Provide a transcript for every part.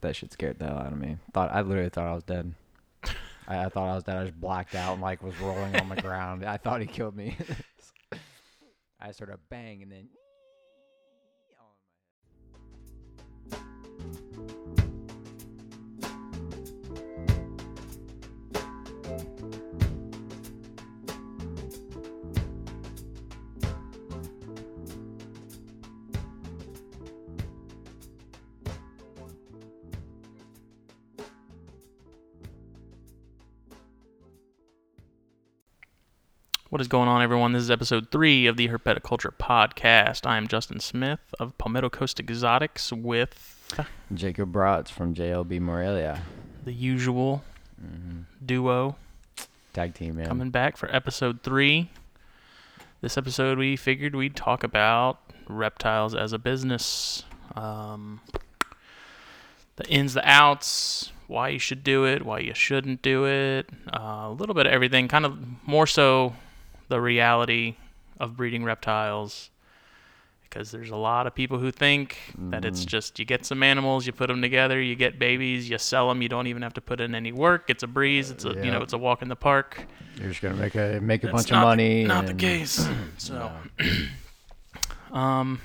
That shit scared the hell out of me. Thought I literally thought I was dead. I, I thought I was dead. I just blacked out and like was rolling on the ground. I thought he killed me. I sort of bang and then. What is going on, everyone? This is episode three of the Herpetoculture Podcast. I am Justin Smith of Palmetto Coast Exotics with Jacob Bratz from JLB Morelia. the usual hmm duo Tag team, man. coming back for episode three. This episode, we figured we'd talk about reptiles as a business, um, the ins, the outs, why you should do it, why you shouldn't do it, uh, a little bit of everything. Kind of more so the reality of breeding reptiles. Because there's a lot of people who think that it's Mhm. just you get some animals, you put them together, you get babies, you sell them, you don't even have to put in any work. It's a breeze. It's a you know it's a walk in the park. You're just gonna make a make a That's bunch of the- money. not the case. So, um,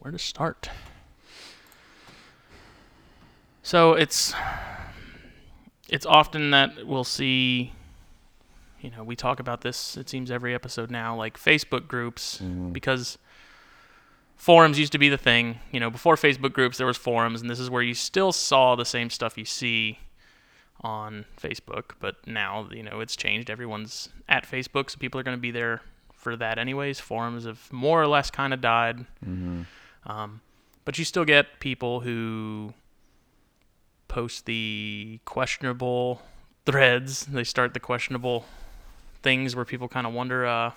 where to start? So it's it's often that we'll see. You know, we talk about this. It seems every episode now, like Facebook groups, Mhm. because forums used to be the thing. You know, before Facebook groups, there was forums, and this is where you still saw the same stuff you see on Facebook. But now, you know, it's changed. Everyone's at Facebook, so people are going to be there for that anyways. Forums have more or less kind of died. Mhm. Um, but you still get people who post the questionable threads. They start the questionable things where people kind of wonder, uh,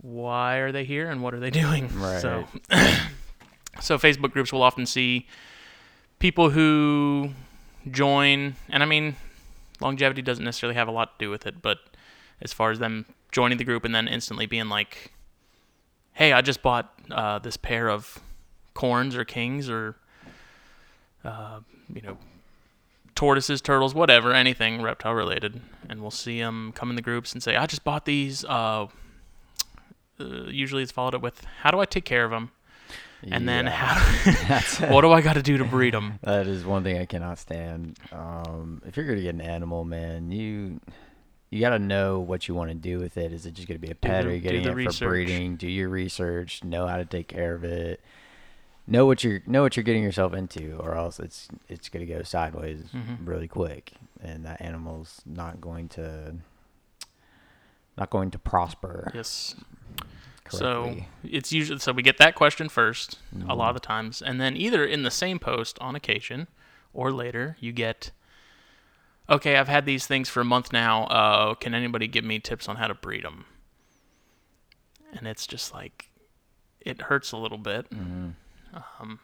why are they here and what are they doing? So, so Facebook groups will often see people who join, and I mean, longevity doesn't necessarily have a lot to do with it, but as far as them joining the group and then instantly being like, hey, I just bought uh, this pair of corns or kings or, uh, you know, tortoises, turtles, whatever, anything reptile related. And we'll see them come in the groups and say, I just bought these. Uh, uh, usually it's followed up with, how do I take care of them? And then how, what do I got to do to breed them? That is one thing I cannot stand. Um, if you're gonna get an animal, man, you you gotta know what you want to do with it. Is it just gonna be a pet? the- Are you getting it research. for breeding? Do your research. Know how to take care of it. Know what you're know what you're getting yourself into, or else it's it's gonna go sideways Mhm. really quick, and that animal's not going to not going to prosper Yes. So it's usually so we get that question 1st a lot Mhm. of the times, and then either in the same post on occasion, or later you get, okay, I've had these things for a month now. Uh, can anybody give me tips on how to breed them? And it's just like, it hurts a little bit, Mhm. Um,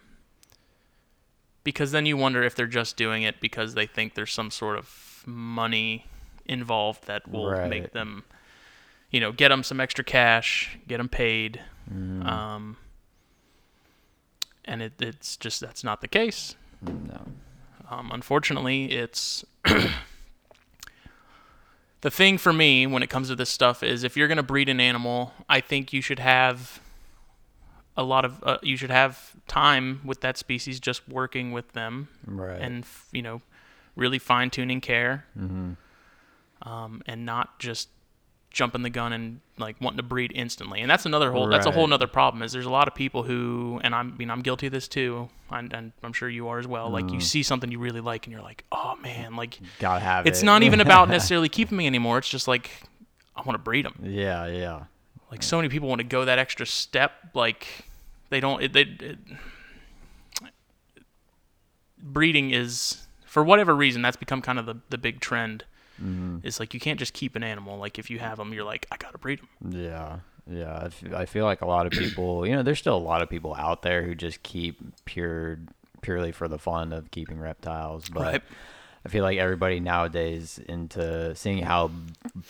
because then you wonder if they're just doing it because they think there's some sort of money involved that will make them, you know, get them some extra cash, get them paid. Mhm. Um, and it, it's just that's not the case. no. Um, unfortunately, it's the thing for me when it comes to this stuff is if you're going to breed an animal, I think you should have a lot of uh, you should have time with that species just working with them Right. and f- you know really fine tuning care hmm um, and not just jumping the gun and like wanting to breed instantly. And that's another whole that's a whole Right. nother problem. Is there's a lot of people who, and I'm, I mean, I'm guilty of this too, and, and I'm sure you are as well. Like you Mm. see something you really like, and you're like, oh man, like Gotta have it's it. not even about necessarily keeping me anymore. It's just like I want to breed them. Yeah, yeah. Like so many people want to go that extra step. Like they don't. It, they, it, breeding is for whatever reason that's become kind of the the big trend. hmm It's like you can't just keep an animal. Like if you have them, you're like I gotta breed them. Yeah, yeah. i feel like a lot of people, you know, there's still a lot of people out there who just keep pure, purely for the fun of keeping reptiles. But Right. I feel like everybody nowadays into seeing how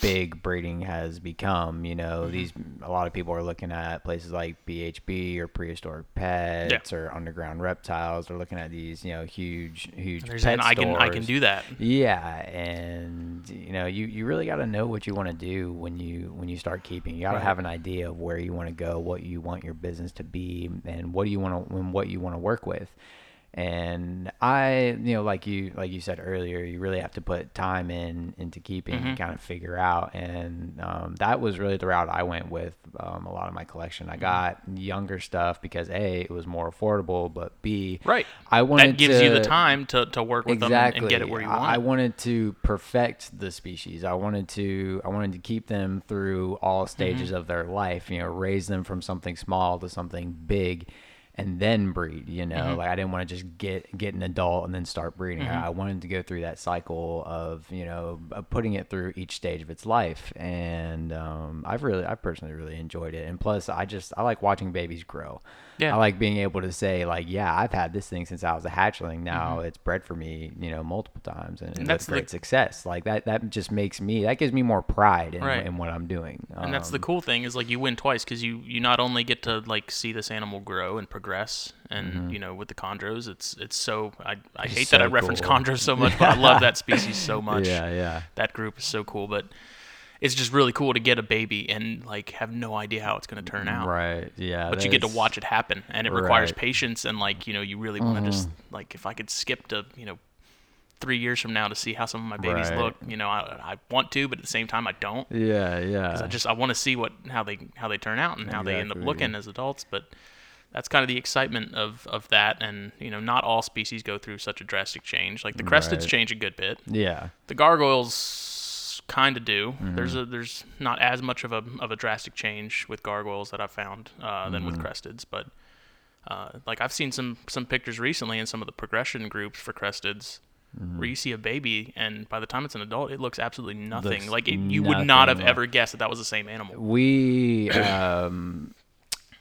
big breeding has become. You know, Mm-hmm. these a lot of people are looking at places like BHB or prehistoric pets or underground reptiles. They're looking at these, you know, huge, huge. Pet saying I can I can do that. Yeah, and you know, you, you really got to know what you want to do when you when you start keeping. You got to Right. have an idea of where you want to go, what you want your business to be, and what do you want to and what you want to work with. And I, you know, like you like you said earlier, you really have to put time in into keeping Mm-hmm. and kind of figure out. And um, that was really the route I went with um, a lot of my collection. Mm-hmm. I got younger stuff because a it was more affordable, but b Right. I wanted That gives you the to- time to, to work with them and, get it where you I- want. I it. wanted to perfect the species. I wanted to I wanted to keep them through all stages Mm-hmm. of their life, you know, raise them from something small to something big and then breed, you know. Mm-hmm. Like I didn't want to just get get an adult and then start breeding. I I wanted to go through that cycle of, you know, of putting it through each stage of its life. And um, I've really I personally really enjoyed it. And plus I just I like watching babies grow. Yeah. I like being able to say like, yeah, I've had this thing since I was a hatchling. Now it's bred for me, you know, multiple times and, and Mm-hmm. that's that's the- great success. Like that, that just makes me, that gives me more pride in, Right. in what I'm doing. and that's the Um, cool thing is like you win twice because you you not only get to like see this animal grow and progress and you know with the chondros it's it's so I, I hate that I Mm-hmm. reference cool. chondros so much but I love that species so much Yeah, yeah. that group is so cool but it's just really cool to get a baby and like have no idea how it's going to turn out Right. Yeah. but you get to watch it happen and it requires Right. patience and like you know you really want to just Mm-hmm. like if i could skip to you know three years from now to see how some of my babies Right. look you know I, I want to but at the same time i don't Yeah, yeah. 'Cause i just i want to see what how they how they turn out and how they end up looking as adults but that's kind of the excitement of of that and you know not all species go through such a drastic change like the cresteds Right. change a good bit yeah. the gargoyles kind of do. There's a there's not as much of a of a drastic change with gargoyles that I've found uh, than with cresteds, but uh, like I've seen some some pictures recently in some of the progression groups for cresteds. Where you see a baby, and by the time it's an adult, it looks absolutely nothing. Looks like it, you would not have nothing ever guessed that that was the same animal. We, um,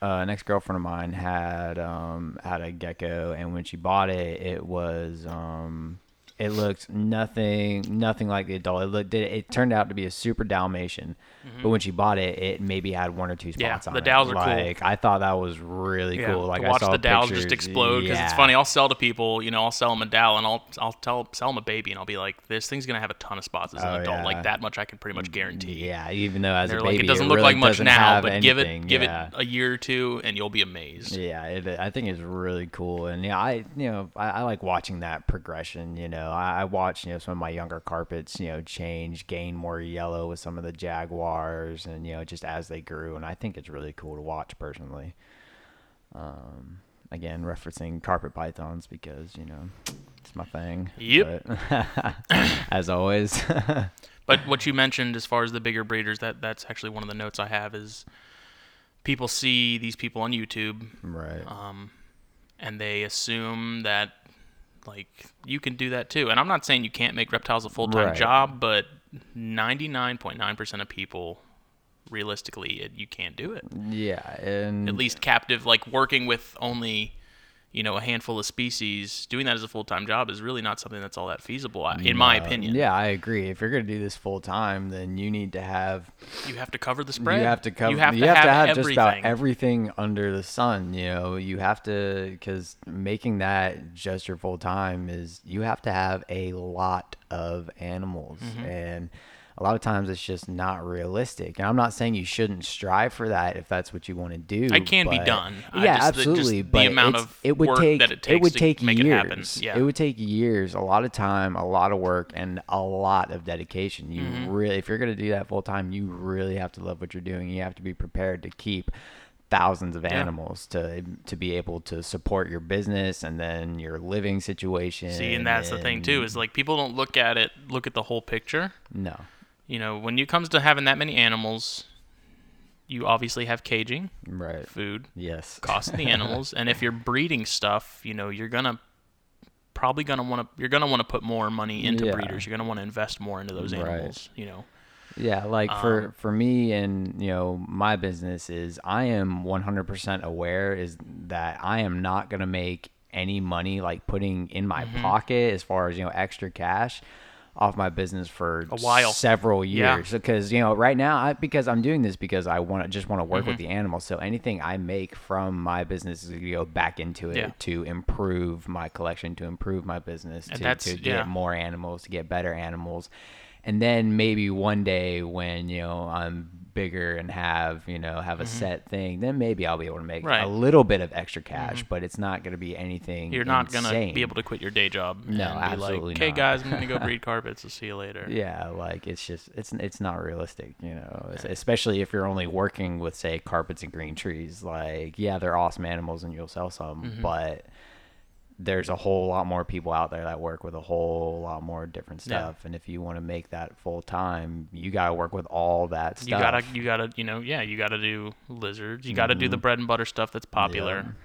uh, an ex girlfriend of mine had um, had a gecko, and when she bought it, it was um, it looked nothing nothing like the adult. It looked it, it turned out to be a super Dalmatian, but when she bought it, it maybe had one or two Mm-hmm. Yeah, spots on the it. Dals are cool. I thought that was really cool. Like I watch saw the Dals just explode because it's funny. I'll sell to people, you know, I'll sell them a Dal and I'll I'll tell sell them a baby and I'll be like, this thing's gonna have a ton of spots as an Oh, adult. yeah. Like that much I can pretty much guarantee. Yeah, even though as They're like it doesn't look really like much now, but give it give yeah. it a year or two and you'll be amazed. Yeah, it, I think it's really cool, and yeah, I you know I, I like watching that progression. You know, I, I watch you know some of my younger carpets you know change, gain more yellow with some of the jaguars, and you know just as they grew, and I think it's really cool to watch personally. Um, again, referencing carpet pythons because you know it's my thing. Yep. but- as always. But what you mentioned as far as the bigger breeders, that that's actually one of the notes I have is people see these people on YouTube right. um, and they assume that like you can do that too. And I'm not saying you can't make reptiles a full time Right. job, but 99.9% of people realistically it, you can't do it. yeah, and At least captive like working with only you know a handful of species doing that as a full-time job is really not something that's all that feasible in my Uh, opinion Yeah, I agree. If you're gonna do this full time, then you need to have you have to cover the spread You have to cover. you have to have, just about everything. everything under the sun. You know, you have to because making that just your full time is you have to have a lot of animals, Mm-hmm. and a lot of times it's just not realistic. And I'm not saying you shouldn't strive for that if that's what you want to do. It can be done. Yeah, just- the- absolutely. the but amount of it would work take that it it would takes to take make it years. happen. Yeah. It would take years, a lot of time, a lot of work, and a lot of dedication. You Mm-hmm. really, if you're going to do that full time, you really have to love what you're doing. You have to be prepared to keep thousands of animals to to be able to support your business and then your living situation. See, and that's the thing too is like people don't look at it, look at the whole picture. no, You know, when it comes to having that many animals, you obviously have caging, right? food, Yes, cost of the animals, and if you're breeding stuff, you know, you're gonna probably gonna want to you're gonna want to put more money into Yeah. breeders. You're gonna want to invest more into those Right. animals. You know, Yeah, like for Um, for me and you know my business is I am 100% aware is that I am not going to make any money like putting in my Mm-hmm. pocket as far as you know extra cash off my business for A while. several Yeah. years because you know right now I because I'm doing this because I want to just want to work with Mm-hmm. the animals so anything I make from my business is going to go back into it Yeah. to improve my collection to improve my business And to, to get yeah. more animals to get better animals and then maybe one day when you know I'm bigger and have you know have a set thing then maybe I'll be able to make Mm-hmm. Right. Mm-hmm. a little bit of extra cash but it's not going to be anything You're not gonna insane. be able to quit your day job. No, absolutely like, Okay, not. guys, I'm gonna go breed carpets. I'll see you later. Yeah, like it's just it's it's not realistic, you know. es- Especially if you're only working with say carpets and green trees. Like, yeah, they're awesome animals and you'll sell some, Mm-hmm. but there's a whole lot more people out there that work with a whole lot more different Yeah. stuff. And if you want to make that full time, you gotta work with all that stuff. You gotta, you gotta, you know, yeah, you gotta do lizards. You gotta do the mm-hmm. bread and butter stuff that's popular.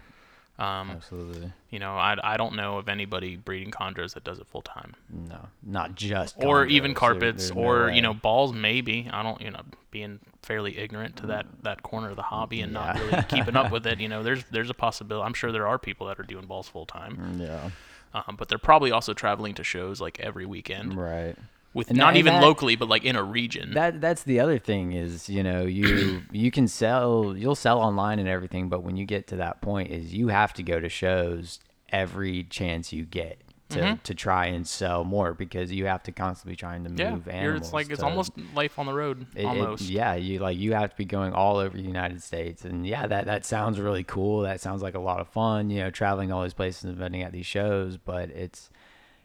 Um, Absolutely. you know, I, I don't know of anybody breeding chondros that does it full time, No, not just or condos. even There- carpets, no or you know, balls. Maybe I don't, you know, being fairly ignorant to that that corner of the hobby and not really keeping up with it. You know, there's there's a possibility. I'm sure there are people that are doing balls full time, Yeah. um, but they're probably also traveling to shows like every weekend Right. With And not and even that- locally, but like in a region. That that's the other thing is you know you you can sell you'll sell online and everything, but when you get to that point is you have to go to shows every chance you get to, to try and sell more because you have to constantly trying to Mm-hmm. yeah, move animals. it's like it's to- almost life on the road, it- it- almost. yeah, you like you have to be going all over the United States, and yeah, that that sounds really cool. That sounds like a lot of fun. You know, traveling all these places and vending at these shows, but it's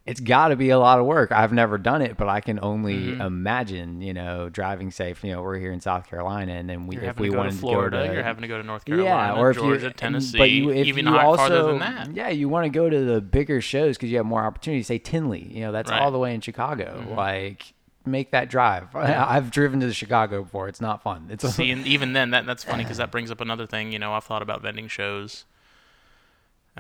it's got to be a lot of work. I've never done it, but I can only Mm-hmm. imagine. You know, driving safe. You know, we're here in South Carolina, and then we You're if we to go wanted to Florida, to go to you're having to go to North Carolina, yeah, or if Georgia, you Tennessee, but you, if even you also, farther than that. Yeah, you want to go to the bigger shows because you have more opportunity. Say Tinley, you know, that's Right. Mm-hmm. all the way in Chicago. Like, make that drive. I've driven to the Chicago before. It's not fun. It's See, and even then, that that's funny because that brings up another thing. You know, I've thought about vending shows,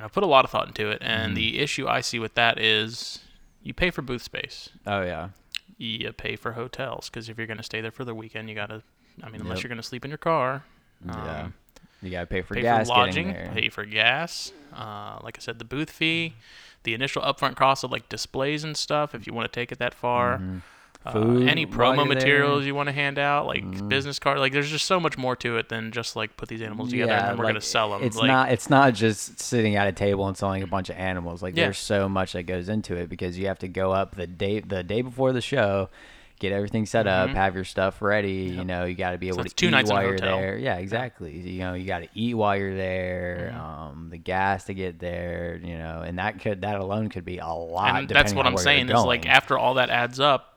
and I put a lot of thought into it. And Mm-hmm. the issue I see with that is, you pay for booth space, oh yeah, you pay for hotels because if you're going to stay there for the weekend, you gotta. I mean, unless Yep. you're going to sleep in your car. yeah. um, You gotta pay for pay gas for lodging, pay for gas. Uh, like I said, the booth fee, the initial upfront cost of like displays and stuff. If you want to take it that far, Mm-hmm. Food any promo materials. Mm-hmm. you want to hand out, like business card. Like there's just so much more to it than just like put these animals together and then we're like, gonna sell them. It's like, not. It's not just sitting at a table and selling a bunch of animals. Like Yeah. there's so much that goes into it because you have to go up the day the day before the show, get everything set up, have your stuff ready. You know, you got to be able Mm-hmm. it's to two eat nights in a while you're hotel. there. Yeah, exactly. You know, you got to eat while you're there. Mm-hmm. Um, the gas to get there. You know, and that could that alone could be a lot. and that's what I'm saying is like after all that adds up,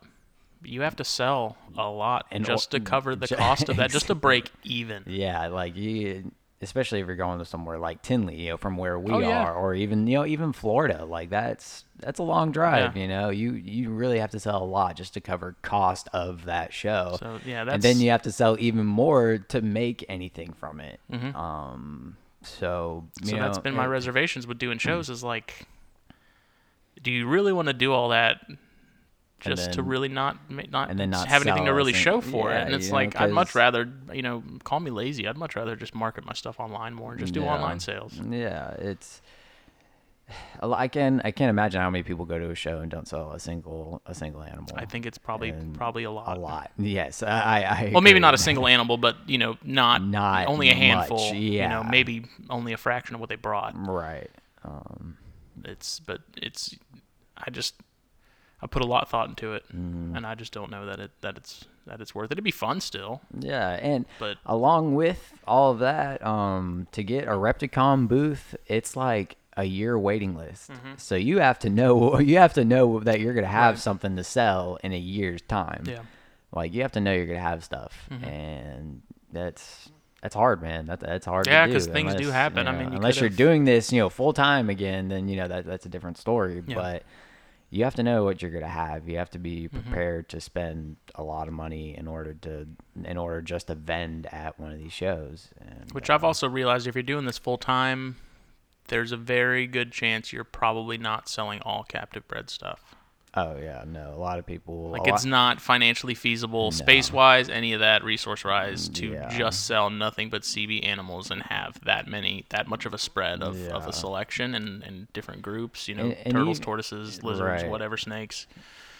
you have to sell a lot And just to cover the cost of that, just to break even. Yeah, like you, especially if you're going to somewhere like Tinley, you know, from where we Oh, yeah. are, or even you know, even Florida. Like that's that's a long drive. Yeah. You know, you you really have to sell a lot just to cover cost of that show. So yeah, that's and then you have to sell even more to make anything from it. Um, so Mm-hmm. so that's know, been my it- reservations with doing shows is like, do you really want to do all that? Just to really not not, and then not have anything to really show for yeah, it, and it's you know, like I'd much rather you know call me lazy. I'd much rather just market my stuff online more and just do Yeah. online sales. Yeah, it's. I can I can't imagine how many people go to a show and don't sell a single a single animal. I think it's probably And probably a lot. a lot. Yes, I. I Well, maybe not a single animal, but you know, not Not only a handful. much, You know, yeah. maybe only a fraction of what they brought. Right. Um, It's but it's I just I put a lot of thought into it, Mm-hmm. and I just don't know that it that it's that it's worth it. It'd be fun still, yeah, and but along with all of that, um, to get a Repticon booth, it's like a year waiting list. Mm-hmm. So you have to know you have to know that you're gonna have something to sell in a year's time. yeah, Like you have to know you're gonna have stuff, and that's that's hard, man. That that's hard. Yeah, because things do happen. you I mean, you unless you're doing this, you know, full time again, then you know that that's a different story. Yeah. But you have to know what you're gonna have. You have to be Mm-hmm. prepared to spend a lot of money in order to in order just to vend at one of these shows. And, which uh, I've also realized if you're doing this full time, there's a very good chance you're probably not selling all captive bred stuff. Oh yeah, no. A lot of people like it's lot, not financially feasible, no. space wise, any of that, resource wise, to yeah. just sell nothing but CB animals and have that many, that much of a spread of, yeah. of a selection and, and different groups. You know, and, and turtles, you, tortoises, lizards, right. whatever, snakes.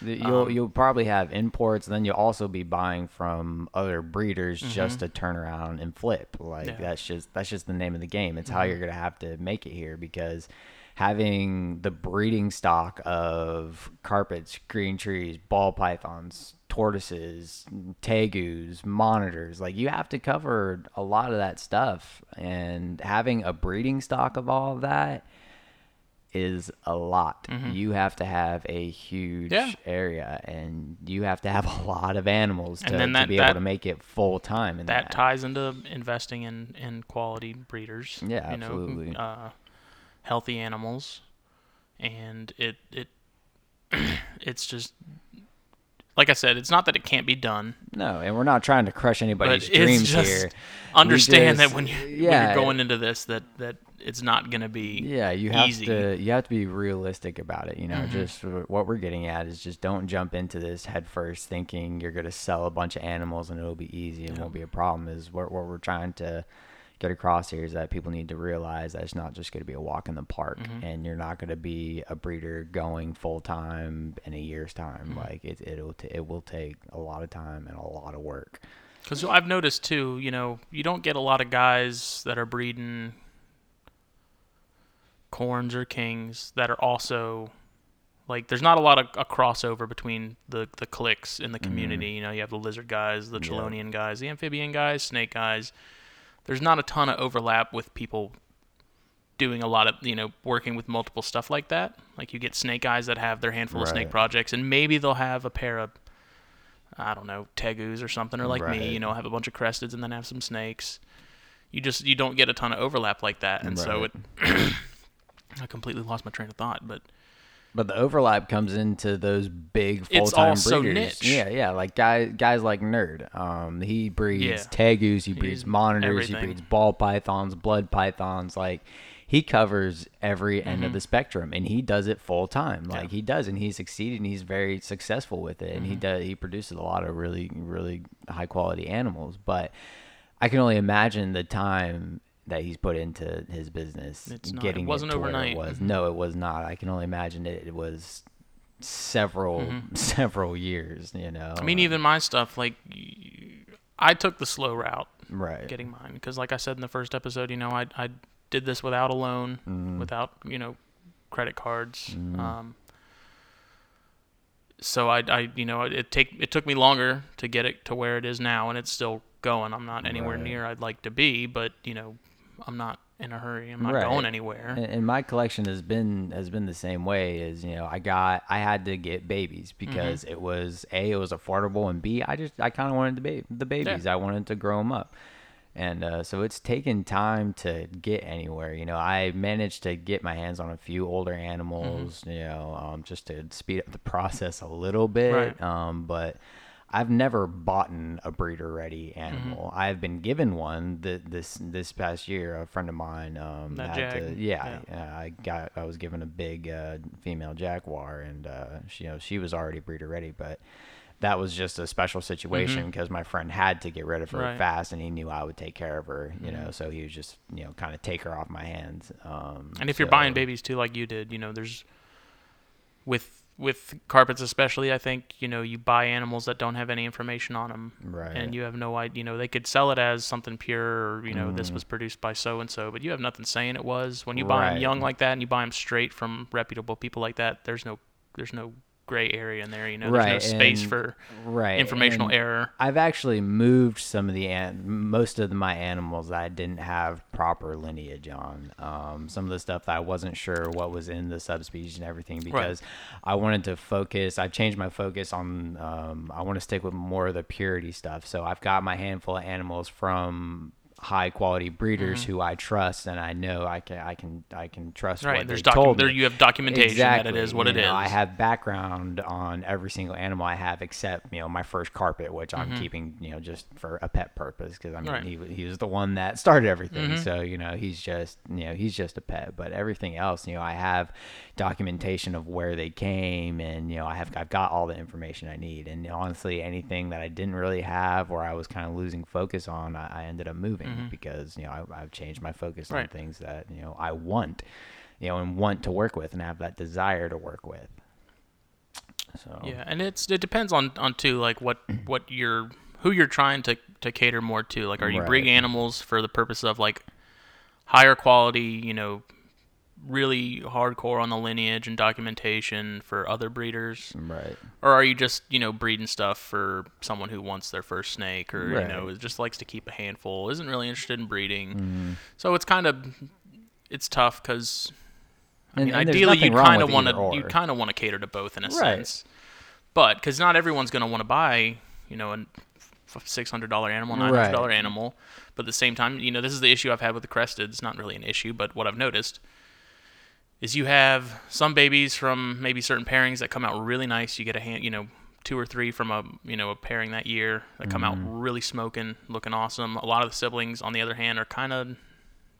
You'll um, you'll probably have imports, and then you'll also be buying from other breeders mm-hmm. just to turn around and flip. Like yeah. that's just that's just the name of the game. It's mm-hmm. how you're gonna have to make it here because having the breeding stock of carpets, green trees, ball pythons, tortoises, tegus, monitors, like you have to cover a lot of that stuff. And having a breeding stock of all of that is a lot. Mm-hmm. You have to have a huge yeah. area and you have to have a lot of animals to, that, to be that, able to make it full time. That, that, ties into investing in, in quality breeders. Yeah, you absolutely. Know, uh, healthy animals, and it it it's just like I said, it's not that it can't be done. No, and we're not trying to crush anybody's dreams here. Understand just, that when you yeah, when you're going into this, that that it's not going to be yeah. You have easy. to you have to be realistic about it. You know, mm-hmm. just what we're getting at is just don't jump into this head first thinking you're going to sell a bunch of animals and it'll be easy and yeah. won't be a problem. Is what what we're trying to get across here is that people need to realize that it's not just going to be a walk in the park mm-hmm. and you're not going to be a breeder going full time in a year's time mm-hmm. like it, it'll t- it will take a lot of time and a lot of work because i've noticed too you know you don't get a lot of guys that are breeding corns or kings that are also like there's not a lot of a crossover between the the cliques in the mm-hmm. community. Mm. You know, you have the lizard guys, the Chelonian yeah. guys, the amphibian guys, snake guys there's not a ton of overlap with people doing a lot of you know working with multiple stuff like that. Like you get snake eyes that have their handful right. of snake projects, and maybe they'll have a pair of I don't know tegus or something, or like right. me, you know, have a bunch of cresteds and then have some snakes. You just you don't get a ton of overlap like that, and right. so it. I completely lost my train of thought, but but the overlap comes into those big full time breeders. Niche. Yeah, yeah, like guys guys like NERD. Um, he breeds yeah. tegus, he breeds He's monitors, everything. he breeds ball pythons, blood pythons. Like he covers every end mm-hmm. of the spectrum, and he does it full time. Like yeah. he does, and he's succeeded, and he's very successful with it, and mm-hmm. he does. He produces a lot of really really high quality animals, but. I can only imagine the time that he's put into his business. It's not, getting it wasn't it overnight. It was no, it was not. I can only imagine it. It was several mm-hmm. several years. You know. I mean, even my stuff. Like, I took the slow route. Right. Getting mine because, like I said in the first episode, you know, I I did this without a loan, mm. without you know, credit cards. Mm. Um, so I, I, you know, it take it took me longer to get it to where it is now, and it's still going. I'm not anywhere right. near I'd like to be, but you know, I'm not in a hurry. I'm not right. going anywhere. And, my collection has been has been the same way. Is you know I got I had to get babies because mm-hmm. it was a it was affordable and b I just I kind of wanted the ba- the babies. Yeah. I wanted to grow them up. And uh, so it's taken time to get anywhere. You know, I managed to get my hands on a few older animals, mm-hmm. you know, um, just to speed up the process a little bit. Right. Um, but I've never bought a breeder ready animal. Mm-hmm. I've been given one that this this past year. A friend of mine um, had to, yeah, yeah, I got I was given a big uh, female jaguar, and uh, she, you know she was already breeder ready, but that was just a special situation because mm-hmm. my friend had to get rid of her right. fast, and he knew I would take care of her. You mm-hmm. know, so he was just you know kind of take her off my hands. Um, and if so, you're buying babies too, like you did, you know, there's with with carpets especially i think you know you buy animals that don't have any information on them right and you have no idea you know they could sell it as something pure or you know mm. this was produced by so and so but you have nothing saying it was when you buy right. them young like that and you buy them straight from reputable people like that there's no there's no gray area in there. You know, there's right. no space and, for right. informational and error. I've actually moved some of the an- most of the, my animals I didn't have proper lineage on. Um, some of the stuff that I wasn't sure what was in the subspecies and everything because right. I wanted to focus. I've changed my focus on. Um, I want to stick with more of the purity stuff. So I've got my handful of animals from high quality breeders who I trust and I know I can I can I can trust Mm-hmm. Right. what There's they docu- told there you have documentation exactly. that it is what you it is. know, I have background on every single animal I have except you know my first carpet, which I'm keeping you know just for a pet purpose because I mean Mm-hmm. Right. Mm-hmm. he he was the one that started everything, so you know he's just you know he's just a pet. But everything else, you know, I have documentation of where they came, and you know I have I've got all the information I need. And honestly, anything that I didn't really have or I was kind of losing focus on, I, I ended up moving because you know I, I've changed my focus on Mm-hmm. Things that you know I want, you know, and want to work with and have that desire to work with. So Yeah, and it's it depends on on too like what what you're who you're trying to to cater more to. Like, are you Right. breeding animals for the purpose of like higher quality, you know, really hardcore on the lineage and documentation for other breeders, right. or are you just you know breeding stuff for someone who wants their first snake, or you know just likes to keep a handful, isn't really interested in breeding? Mm-hmm. So it's kind of it's tough because I And- mean, and ideally, you kind of want to you kind of want to cater to both in a Right. sense, but because not everyone's going to want to buy, you know, a six hundred dollar animal, nine hundred dollar Right. animal. But at the same time, you know, this is the issue I've had with the crested. It's not really an issue, but what I've noticed is you have some babies from maybe certain pairings that come out really nice. You get a hand, you know, two or three from a you know a pairing that year that come out Mm-hmm. really smoking, looking awesome. A lot of the siblings, on the other hand, are kind of,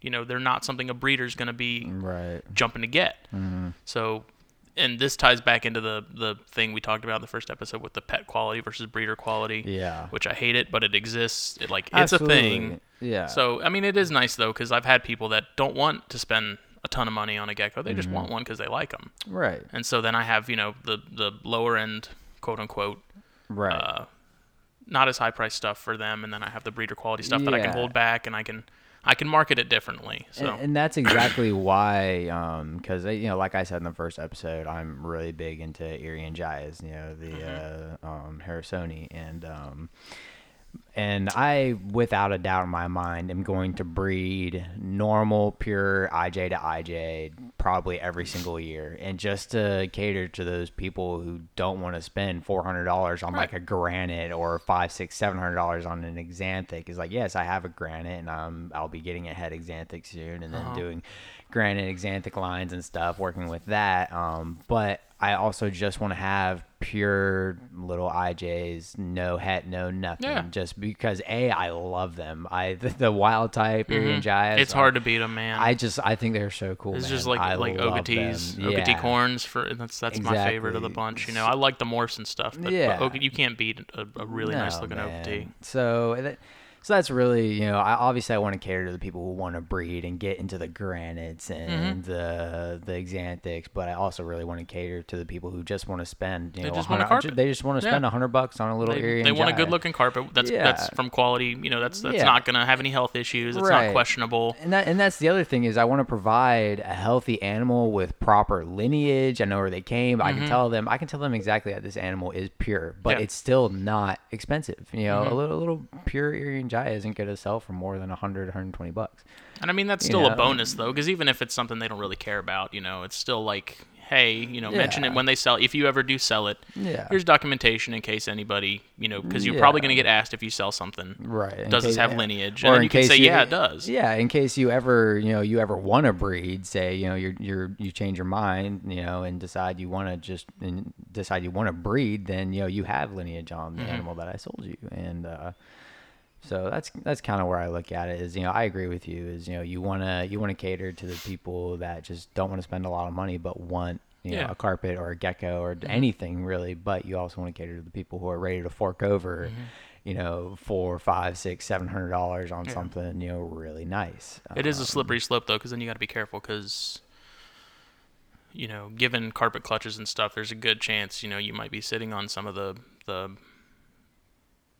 you know, they're not something a breeder's going to be Right. jumping to get. Mm-hmm. So, and this ties back into the the thing we talked about in the first episode with the pet quality versus breeder quality. Yeah. Which I hate it, but it exists. It like it's a thing. Yeah. So I mean, it is nice though because I've had people that don't want to spend a ton of money on a gecko. They just Mm-hmm. want one because they like them. right. And so then I have you know the the lower end quote unquote Right. uh, not as high price stuff for them, and then I have the breeder quality stuff that I can hold back and I can I can market it differently. So And, and that's exactly why, um, because you know, like I said in the first episode, I'm really big into Irian Jayas, you know, the Mm-hmm. uh, um, Harrisoni, and um, and I, without a doubt in my mind, am going to breed normal, pure IJ to IJ probably every single year, and just to cater to those people who don't want to spend four hundred dollars on like a granite or five, six, seven hundred dollars on an axanthic. Is like, yes, I have a granite, and I'm, I'll be getting a het axanthic soon, and then doing granite axanthic lines and stuff, working with that. Um, but I also just want to have pure little IJs, no het, no nothing. Yeah. Just because a, I love them. I the, the wild type Jais. Mm-hmm. it's uh, hard to beat them, man. I just I think they're so cool. It's man. just like I like love Okeetees, them. Okeetee Yeah. corns for that's that's my favorite of the bunch. You know, I like the Morse and stuff, but, Yeah. but Oga- you can't beat a, a really nice looking man. So that, so that's really you know I obviously I want to cater to the people who want to breed and get into the granites and Mm-hmm. the the axanthics, but I also really want to cater to the people who just want to spend you They know just want a carpet. they just want to spend a hundred bucks on a little They, they want a good looking carpet that's that's from quality. You know, that's that's Yeah. not gonna have any health issues. It's Right. not questionable. And that and that's the other thing is I want to provide a healthy animal with proper lineage. I know where they came. I can tell them I can tell them exactly that this animal is pure, but Mm-hmm. Yeah. it's still not expensive. You know, Mhm. a little a little pure Irian Jai isn't going to sell for more than 100 120 bucks. And I mean that's You still a bonus though, because even if it's something they don't really care about, you know, it's still like, hey, you know, mention it when they sell. If you ever do sell it, Yeah. here's documentation in case anybody, you know, because you're Yeah. probably gonna get asked if you sell something. Right. Does this have lineage? or And you can say, you- yeah, it does. Yeah, in case you ever, you know, you ever want to breed, say, you know, you're you're you change your mind, you know, and decide you want to just and decide you want to breed, then you know you have lineage on the Mm-hmm. animal that I sold you, and uh, so that's that's kind of where I look at it. Is you know I agree with you. Is you know you wanna you wanna cater to the people that just don't want to spend a lot of money but want. You know, Yeah. Mm-hmm. a carpet or a gecko or anything really, but you also want to cater to the people who are ready to fork over, Mm-hmm. you know, four, five, six, seven hundred dollars on something, you know, really nice. It is a Um, slippery slope though, because then you got to be careful because, you know, given carpet clutches and stuff, there's a good chance you know you might be sitting on some of the the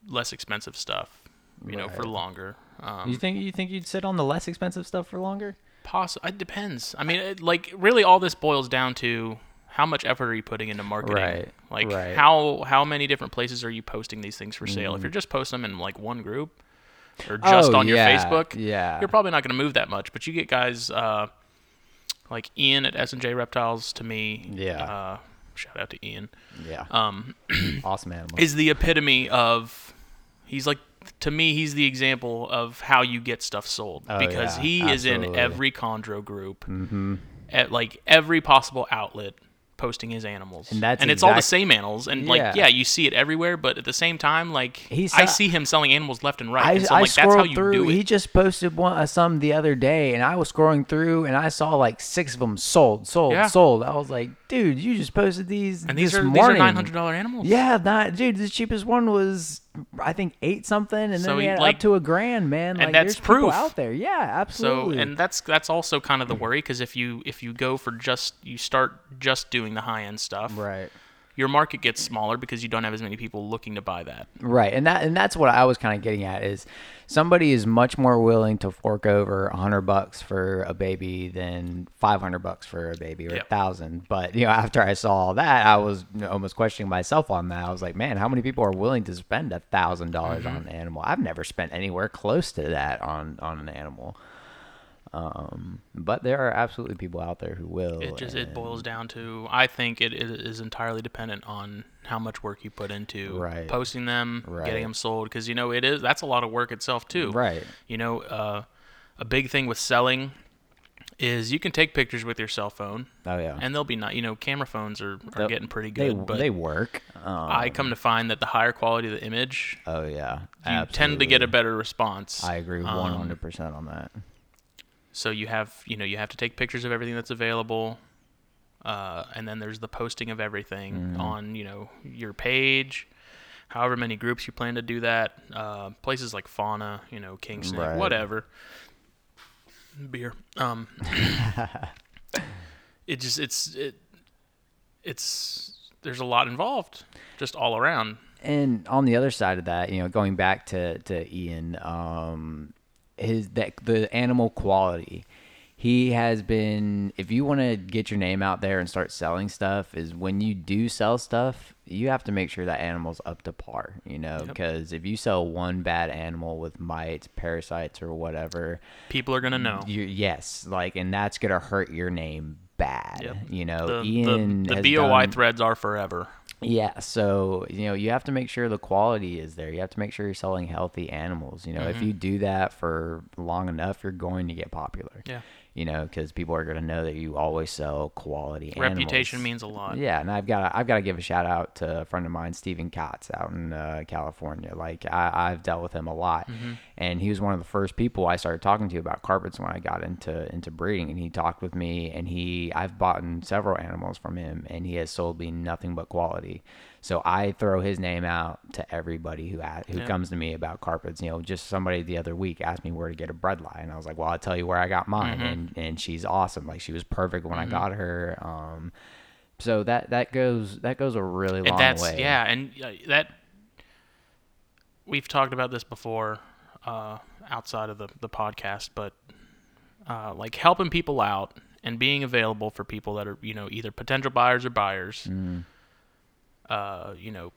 less expensive stuff, you know, for longer. Um, You think you think you'd sit on the less expensive stuff for longer? Poss- it depends. I mean, it, like really, all this boils down to how much effort are you putting into marketing? Right, Like right. How how many different places are you posting these things for sale? If you're just posting them in like one group or just Oh, on your yeah, Facebook, yeah. you're probably not going to move that much. But you get guys uh, like Ian at S and J Reptiles. To me, Yeah. Uh, shout out to Ian. Yeah, Um, awesome animal. is the epitome of he's like to me, he's the example of how you get stuff sold Oh, because yeah, he is in every chondro group, Mm-hmm. at like every possible outlet, posting his animals, And that's and it's all the same animals, and like Yeah. yeah, you see it everywhere, but at the same time, like He's I see him selling animals left and right, I, and so I like that's how you through. do it. He just posted one uh, some the other day, and I was scrolling through, and I saw like six of them sold, sold, Yeah. sold. I was like, dude, you just posted these and these this are these are nine hundred dollar animals. Yeah, not dude. The cheapest one was I think eight something, and So then he, had like- up to a grand, man. Like, that's proof. out there. Yeah, So absolutely. and that's that's also kind of the worry because if you if you go for just you start just doing the high end stuff, right. Your market gets smaller because you don't have as many people looking to buy that. Right, and that and that's what I was kind of getting at is somebody is much more willing to fork over a hundred bucks for a baby than five hundred bucks for a baby or a Yep. thousand. But you know, after I saw all that, I was almost questioning myself on that. I was like, man, how many people are willing to spend a thousand dollars mm-hmm. on an animal? I've never spent anywhere close to that on on an animal. Um, but there are absolutely people out there who will. It just it boils down to I think it, it is entirely dependent on how much work you put into Right. posting them, Right. getting them sold because you know it is that's a lot of work itself too. Right. You know, uh, a big thing with selling is you can take pictures with your cell phone Oh yeah. and they'll be not you know camera phones are, are getting pretty they good, but they work. Um, I come to find that the higher quality of the image, oh yeah. you tend to get a better response. I agree Um, one hundred percent on that. So you have, you know, you have to take pictures of everything that's available, uh, and then there's the posting of everything Mm-hmm. on, you know, your page, however many groups you plan to do that. Uh, places like Fauna, you know, King Snake, Right. whatever. Beer. Um, it just it's it it's there's a lot involved, just all around. and on the other side of that, you know, going back to to Ian, um, his that the animal quality. He has been. If you want to get your name out there and start selling stuff, is when you do sell stuff, you have to make sure that animal's up to par. You know, Yep. because if you sell one bad animal with mites, parasites, or whatever, People are gonna know. you yes, like, and that's gonna hurt your name bad. Yep. You know, The, Ian the, the BOI done- threads are forever. Yeah, so you know you have to make sure the quality is there. You have to make sure you're selling healthy animals. You know, if mm-hmm. you do that for long enough, you're going to get popular. Yeah. You know, because people are going to know that you always sell quality animals. Reputation means a lot. Yeah, and I've got to, I've got to give a shout out to a friend of mine, Stephen Katz, out in uh, California. Like I, I've dealt with him a lot, and he was one of the first people I started talking to about carpets when I got into into breeding. And he talked with me, and he I've bought several animals from him, and he has sold me nothing but quality. So I throw his name out to everybody who a- who Yeah. comes to me about carpets. You know, just somebody the other week asked me where to get a bredli, and I was like, "Well, I'll tell you where I got mine." And and she's awesome. Like she was perfect when I got her. Um, so that that goes that goes a really long and that's way. yeah and uh, that we've talked about this before uh, outside of the, the podcast but uh, like helping people out and being available for people that are you know either potential buyers or buyers Mm-hmm. Uh, you know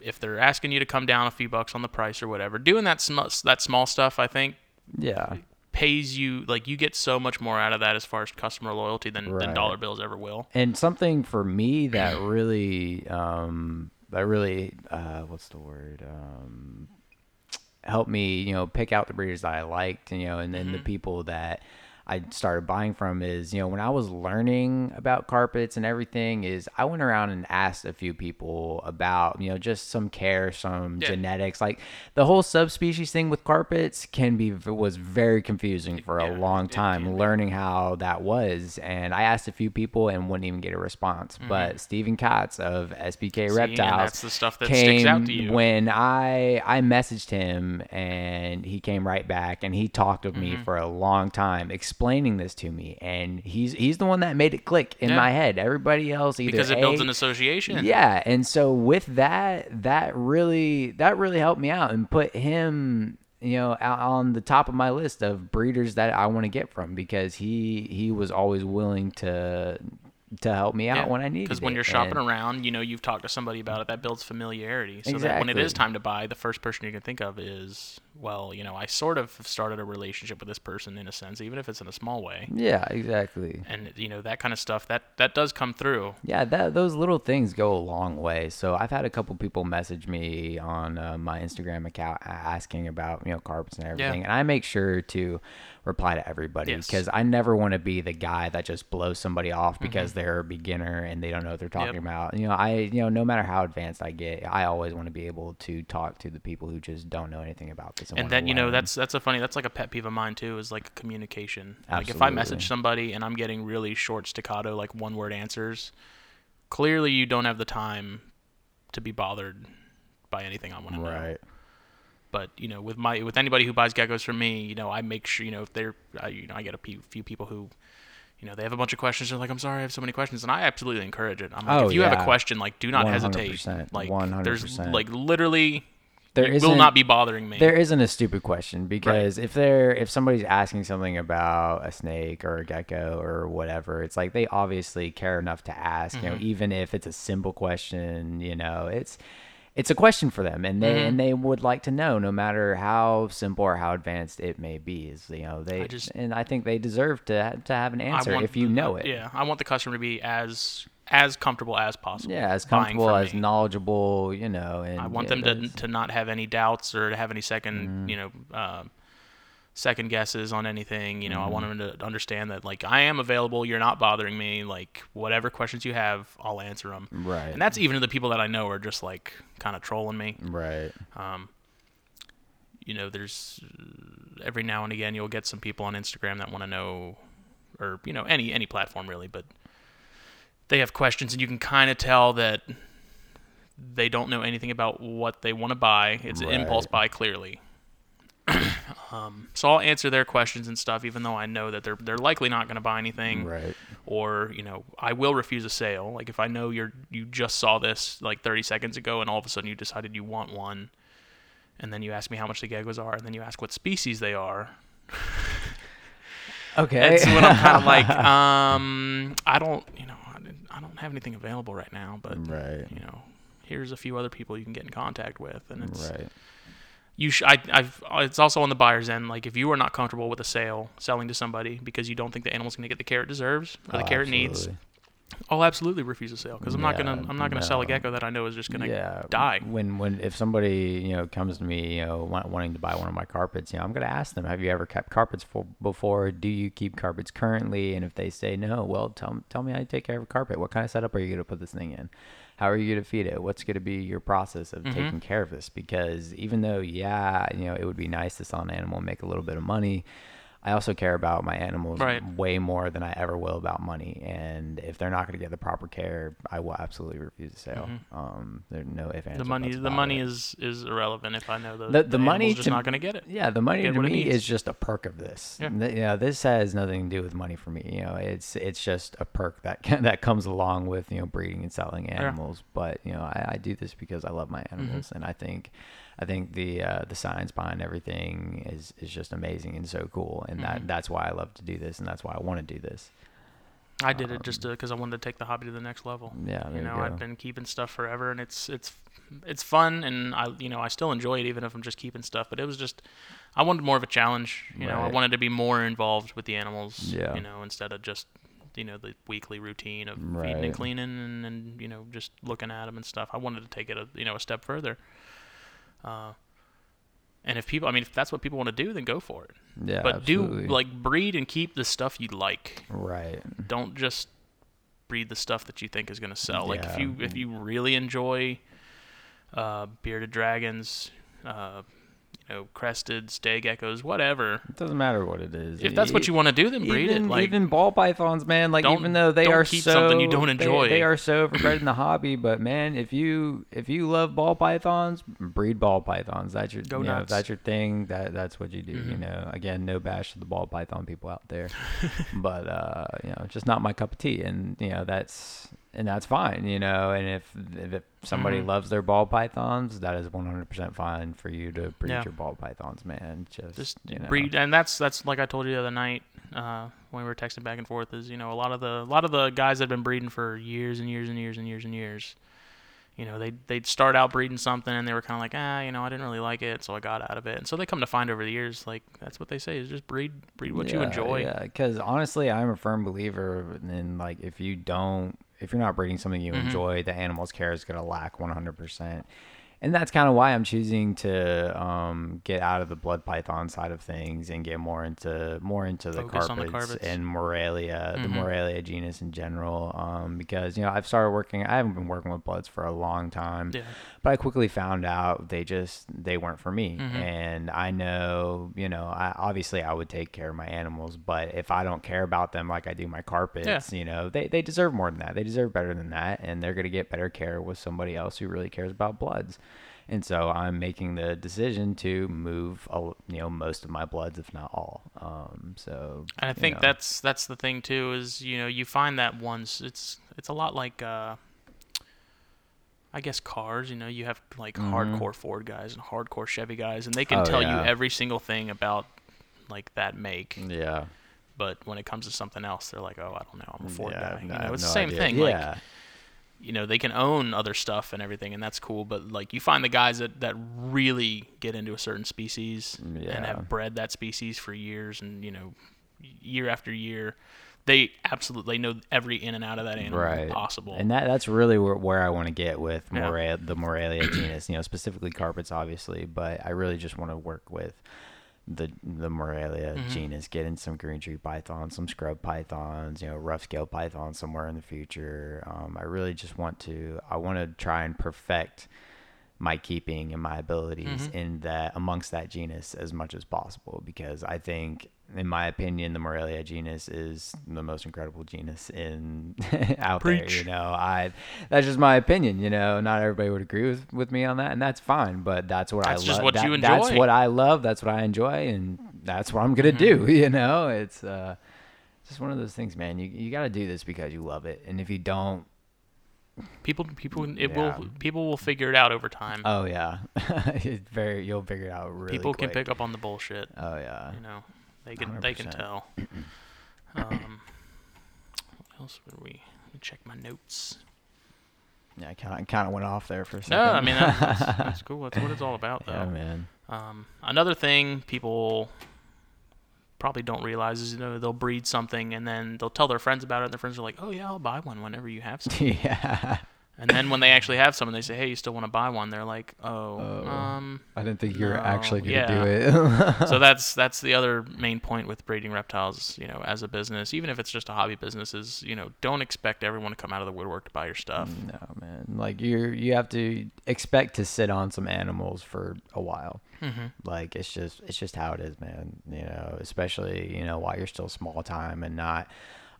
if they're asking you to come down a few bucks on the price or whatever doing that sm- that small stuff i think Yeah. pays you like you get so much more out of that as far as customer loyalty than, than dollar bills ever will And something for me that really um that really uh what's the word? Um helped me, you know, pick out the breeders that I liked, you know, and then the people that I started buying from is, you know, when I was learning about carpets and everything is I went around and asked a few people about, you know, just some care, some Yeah. genetics. Like the whole subspecies thing with carpets can be was very confusing for a Yeah, long time be. learning how that was. And I asked a few people and wouldn't even get a response. But Stephen Katz of SBK Mm-hmm. See, Reptiles that's the stuff that came sticks out to you. when I I messaged him and he came right back and he talked with Mm-hmm. me for a long time explaining this to me and he's he's the one that made it click in Yeah. my head. Everybody else either because it builds an association yeah, and so with that, that really that really helped me out and put him, you know, on the top of my list of breeders that I want to get from because he he was always willing to to help me out when I needed Because when you're shopping and- around, you know, you've talked to somebody about it. That builds familiarity. So that when it is time to buy, the first person you can think of is well, you know, I sort of have started a relationship with this person in a sense, even if it's in a small way. Yeah, exactly. And you know that kind of stuff that that does come through. Yeah, that those little things go a long way. So I've had a couple people message me on uh, my Instagram account asking about you know carpets and everything, yeah. and I make sure to reply to everybody because yes. I never want to be the guy that just blows somebody off because mm-hmm. they're a beginner and they don't know what they're talking yep. about. You know, I you know no matter how advanced I get, I always want to be able to talk to the people who just don't know anything about this. And, then you know that's that's a funny that's like a pet peeve of mine too is like communication. Absolutely. Like if I message somebody and I'm getting really short staccato like one word answers, clearly you don't have the time to be bothered by anything I want to know. Right. But you know, with my with anybody who buys geckos from me, you know, I make sure you know if they're I, you know I get a few people who you know, they have a bunch of questions. They're like, I'm sorry, I have so many questions, and I absolutely encourage it. I'm like, oh, if you yeah. have a question, like, do not 100%, hesitate. Like, 100%. there's like literally there will not be bothering me. There isn't a stupid question because right. if they're if somebody's asking something about a snake or a gecko or whatever, it's like they obviously care enough to ask. Mm-hmm. You know, mm-hmm. even if it's a simple question, you know, it's it's a question for them and they mm-hmm. and they would like to know no matter how simple or how advanced it may be is you know they I just, and i think they deserve to to have an answer if you know it yeah i want the customer to be as as comfortable as possible. Yeah, as comfortable as me. knowledgeable, you know. And I want yeah, them to to not have any doubts or to have any 2nd mm-hmm. you know, uh, second guesses on anything. You know, mm-hmm. I want mm-hmm. them to understand that like I am available. You're not bothering me. Like whatever questions you have, I'll answer them. Right. And that's even to the people that I know are just like kind of trolling me. Right. Um. You know, there's every now and again you'll get some people on Instagram that want to know, or you know, any any platform really, but they have questions, and you can kind of tell that they don't know anything about what they want to buy. It's right. an impulse buy, clearly. um, so I'll answer their questions and stuff, even though I know that they're they're likely not going to buy anything. Right. Or you know, I will refuse a sale. Like if I know you're you just saw this like 30 seconds ago, and all of a sudden you decided you want one, and then you ask me how much the geckos are, and then you ask what species they are. okay. That's when I'm kind of like, um, I don't, you know, I don't have anything available right now, but right. you know, here's a few other people you can get in contact with, and it's right. You sh- I, I've. Uh, it's also on the buyer's end. Like if you are not comfortable with a sale, selling to somebody because you don't think the animal's going to get the care it deserves or the oh, care it needs, I'll absolutely refuse a sale because I'm yeah, not gonna I'm not gonna no. sell a gecko that I know is just gonna yeah. die. When when if somebody you know comes to me you know wanting to buy one of my carpets, you know I'm gonna ask them, have you ever kept carpets for, before? Do you keep carpets currently? And if they say no, well tell tell me how you take care of a carpet. What kind of setup are you gonna put this thing in? How are you gonna feed it? What's gonna be your process of mm-hmm. taking care of this? Because even though yeah you know it would be nice to sell an animal and make a little bit of money I also care about my animals right. way more than I ever will about money. And if they're not going to get the proper care, I will absolutely refuse a sale. Mm-hmm. Um, there's no if the money. The money it. is is irrelevant if I know the the, the, the money just to, not going to get it. Yeah, the money to me is just a perk of this. Yeah. The, you know, this has nothing to do with money for me. You know, it's it's just a perk that can, that comes along with you know breeding and selling animals. Yeah. But you know, I, I do this because I love my mm-hmm. animals, mm-hmm. and I think I think the uh, the science behind everything is is just amazing and so cool, and mm-hmm. that that's why I love to do this, and that's why I want to do this. I did um, it just because I wanted to take the hobby to the next level. Yeah, you know, I've been keeping stuff forever, and it's it's it's fun, and I you know I still enjoy it even if I'm just keeping stuff. But it was just I wanted more of a challenge. You right. know, I wanted to be more involved with the animals. Yeah. You know, instead of just you know the weekly routine of right. feeding and cleaning and, and you know just looking at them and stuff. I wanted to take it a you know a step further. Uh, and if people, I mean, if that's what people want to do, then go for it. Yeah. But absolutely. do like breed and keep the stuff you like. Right. Don't just breed the stuff that you think is going to sell. Like if you if you really enjoy uh, bearded dragons, uh, you know, crested, stag geckos, whatever. It doesn't matter what it is. If that's what you want to do, then breed even, it. Like even ball pythons, man. Like even though they are keep so something you don't enjoy, they, they are so overbred in the hobby. But man, if you if you love ball pythons, breed ball pythons. That's your Go you know, that's your thing. That that's what you do. Mm-hmm. You know, again, no bash to the ball python people out there, but uh, you know, just not my cup of tea. And you know, that's and that's fine, you know. And if if somebody mm-hmm. loves their ball pythons, that is 100% fine for you to breed yeah. your ball pythons, man. Just, Just you know. breed, and that's that's like I told you the other night uh, when we were texting back and forth. Is you know a lot of the a lot of the guys that have been breeding for years and years and years and years and years. you know, they they'd start out breeding something and they were kind of like, ah, you know, I didn't really like it, so I got out of it. And so they come to find over the years, like that's what they say is just breed breed what yeah, you enjoy. Yeah, because honestly, I'm a firm believer in like if you don't, if you're not breeding something you Mm-hmm. enjoy, the animal's care is gonna lack 100. And that's kind of why I'm choosing to um, get out of the blood python side of things and get more into more into the carpets, the carpets. and Morelia, the Mhm. Morelia genus in general. Um, because you know I've started working. I haven't been working with bloods for a long time, Yeah. but I quickly found out they just they weren't for me. Mhm. And I know you know I obviously I would take care of my animals, but if I don't care about them like I do my carpets, you know they they deserve more than that. They deserve better than that, and they're gonna get better care with somebody else who really cares about bloods. And so I'm making the decision to move, a- you know, most of my bloods, if not all. Um, so And I think know. that's that's the thing too is you know you find that once it's it's a lot like uh, I guess cars. You know you have like Mhm. hardcore Ford guys and hardcore Chevy guys, and they can Oh, tell yeah. you every single thing about like that make. yeah, But when it comes to something else, they're like, oh, I don't know, I'm a Ford yeah, guy. You know, it's no the same idea. thing. Yeah, Like you know they can own other stuff and everything, and that's cool. But like you find the guys that that really get into a certain species and have bred that species for years, and you know, year after year, they absolutely know every in and out of that animal right possible. and that that's really where, where i want to get with Yeah. The morelia genus you know specifically carpets obviously but i really just want to work with the the morelia Mhm. genus get in some green tree pythons some scrub pythons you know rough scale pythons somewhere in the future um, i really just want to i want to try and perfect my keeping and my abilities Mhm. in that amongst that genus as much as possible because I think in my opinion the Morelia genus is the most incredible genus in out there Preach. you know I that's just my opinion you know not everybody would agree with, with me on that and that's fine but that's what That's I love what that, that's what I love that's what I enjoy and that's what I'm going to Mm-hmm. do you know it's uh just one of those things man you you got to do this because you love it and if you don't people, people, it Yeah. will, people will figure it out over time. oh yeah it's very you'll figure it out really people can pick up on the bullshit. oh yeah You know, they can, they can tell. um, what else were we? Let me check my notes. Yeah, I kind of kind of went off there for a second. No, I mean that, that's, that's cool. That's what it's all about, though. yeah, man. Um, another thing people probably don't realize is you know they'll breed something and then they'll tell their friends about it and their friends are like, "Oh yeah, I'll buy one whenever you have some." yeah. And then when they actually have some and they say, "Hey, you still want to buy one?" They're like, "Oh, Oh. um." I didn't think you were No, actually gonna yeah. do it. so that's that's the other main point with breeding reptiles, you know, as a business, even if it's just a hobby business, is you know don't expect everyone to come out of the woodwork to buy your stuff. no, man. Like you, you have to expect to sit on some animals for a while. hmm Like it's just, it's just how it is, man. You know, especially you know while you're still small time and not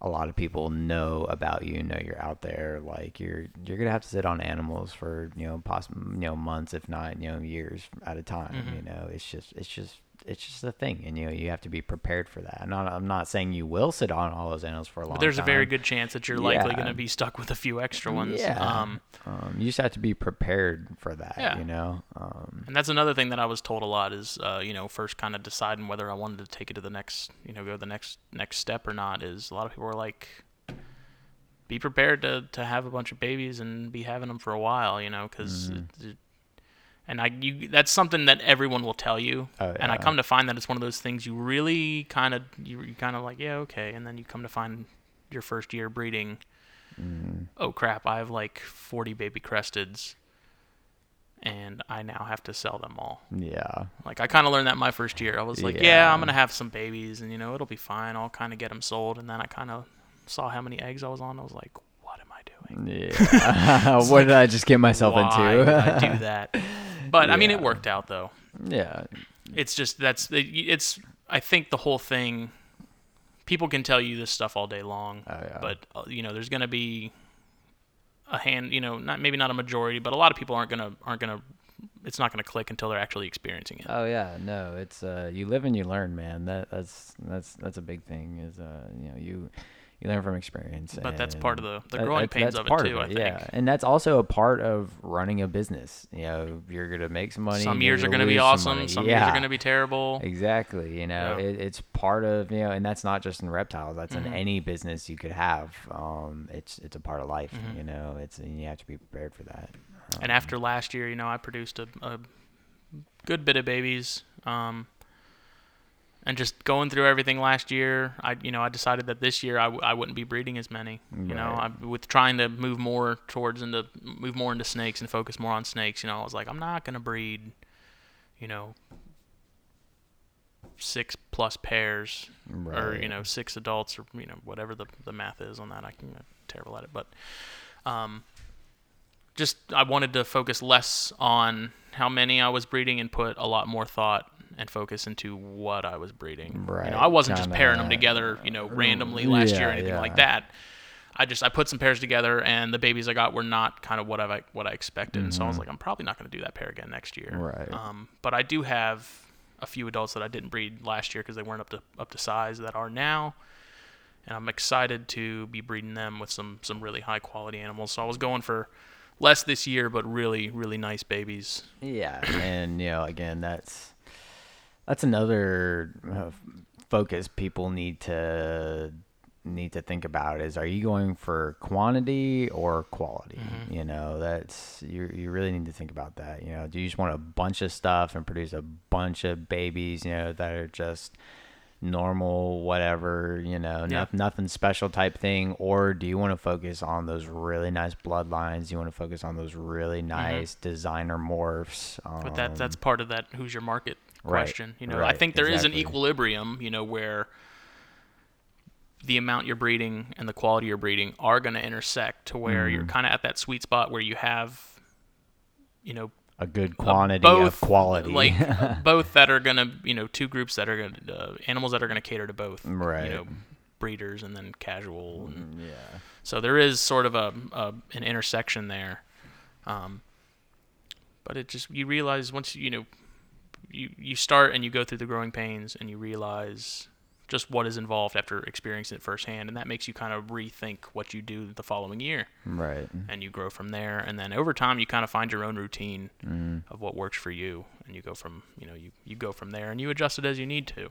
a lot of people know about you, know you're out there. Like you're, you're gonna have to sit on animals for you know possible, you know months, if not you know years at a time. Mhm. You know, it's just, it's just. It's just a thing, and you know you have to be prepared for that. I'm not, I'm not saying you will sit on all those animals for a long But there's a time. very good chance that you're likely going to be stuck with a few extra ones. Yeah. Um, Um, you just have to be prepared for that. Yeah. You know. Um, And that's another thing that I was told a lot is, uh, you know, first kind of deciding whether I wanted to take it to the next, you know, go the next next step or not. Is a lot of people are like, be prepared to to have a bunch of babies and be having them for a while, you know, because. Mhm. And I, you, that's something that everyone will tell you. Oh, And I come to find that it's one of those things you really kind of, you, you kind of like, yeah, okay. And then you come to find your first year breeding, mm, oh crap, I have like 40 baby cresteds, and I now have to sell them all. yeah. Like I kind of learned that my first year. I was like, yeah. Yeah. I'm gonna have some babies, and you know it'll be fine. I'll kind of get them sold, and then I kind of saw how many eggs I was on. I was like, what am I doing? Yeah. what did I just get myself Why into? did I do that? But I mean, it worked out though. yeah. It's just that's it's. I think the whole thing. People can tell you this stuff all day long, Oh yeah. but uh, you know there's gonna be a hand. You know, not maybe not a majority, but a lot of people aren't gonna aren't gonna. It's not gonna click until they're actually experiencing it. Oh yeah, no, it's uh, you live and you learn, man. That that's that's that's a big thing. Is uh, you know, you you learn from experience. But that's part of the- the growing that- pains of it too, I Yeah, and that's also a part of running a business. You know, you're gonna make some money. some years are gonna be some awesome. money. Some years are gonna be terrible. Exactly. You know, Yeah. it, it's part of you know, and that's not just in reptiles. That's Mhm. in any business you could have. Um, it's it's a part of life. Mhm. You know, it's and you have to be prepared for that. and after last year, you know, I produced a, a good bit of babies. Um, and just going through everything last year, I you know I decided that this year I w- I wouldn't be breeding as many. You know, I, with trying to move more towards into move more into snakes and focus more on snakes. You know, I was like, I'm not gonna breed, you know, six plus pairs or you know six adults or you know whatever the the math is on that. I can I'm terrible at it, but um, just I wanted to focus less on how many I was breeding and put a lot more thought and focus into what I was breeding. Right. You know, I wasn't just pairing them together, you know, randomly last year or yeah, anything like that. I just I put some pairs together and the babies I got were not kind of what I what I expected, and so I was like, I'm probably not going to do that pair again next year. Mm-hmm. Right. Um, but I do have a few adults that I didn't breed last year because they weren't up to up to size that are now, and I'm excited to be breeding them with some some really high quality animals. So I was going for less this year, but really really nice babies. Yeah, and you know, again, that's that's another uh, focus people need to need to think about is are you going for quantity or quality? You know that's you you really need to think about that. You know do you just want a bunch of stuff and produce a bunch of babies you know that are just normal whatever you know Yeah. noth- nothing special type thing? Or do you want to focus on those really nice bloodlines? You want to focus on those really nice designer morphs But um, that that's part of that who's your market right, question. You know, I right, think there is an equilibrium. You know, where the amount you're breeding and the quality you're breeding are going to intersect to where Mm-hmm. you're kind of at that sweet spot where you have, you know, a good quantity both, of quality like both that are going to, you know, two groups that are going to uh, animals that are going to cater to both. Right. You know, breeders and then casual. And, yeah so there is sort of a, a an intersection there, um, but it just you realize once you know you you start and you go through the growing pains and you realize just what is involved after experiencing it firsthand, and that makes you kind of rethink what you do the following year, right and you grow from there. And then over time, you kind of find your own routine mm, of what works for you, and you go from you know you you go from there, and you adjust it as you need to.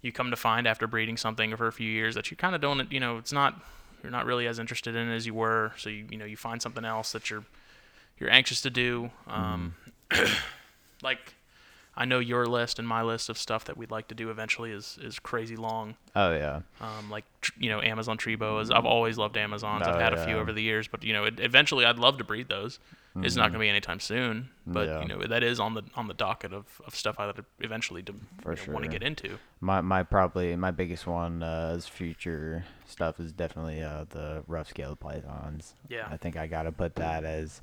You come to find after breeding something for a few years that you kind of don't you know it's not you're not really as interested in it as you were, so you you know you find something else that you're you're anxious to do. Um, like I know your list and my list of stuff that we'd like to do eventually is is crazy long. oh yeah Um, like tr- you know, Amazon tree boas. I've always loved Amazons. I've Oh, had a few over the years, but you know, it, eventually I'd love to breed those. It's not going to be anytime soon, but Mm-hmm. Yeah. you know, that is on the on the docket of, of stuff I'd eventually to For want to get into. my my probably my biggest one uh is future stuff is definitely uh the rough scale pythons Yeah. i think i gotta put that as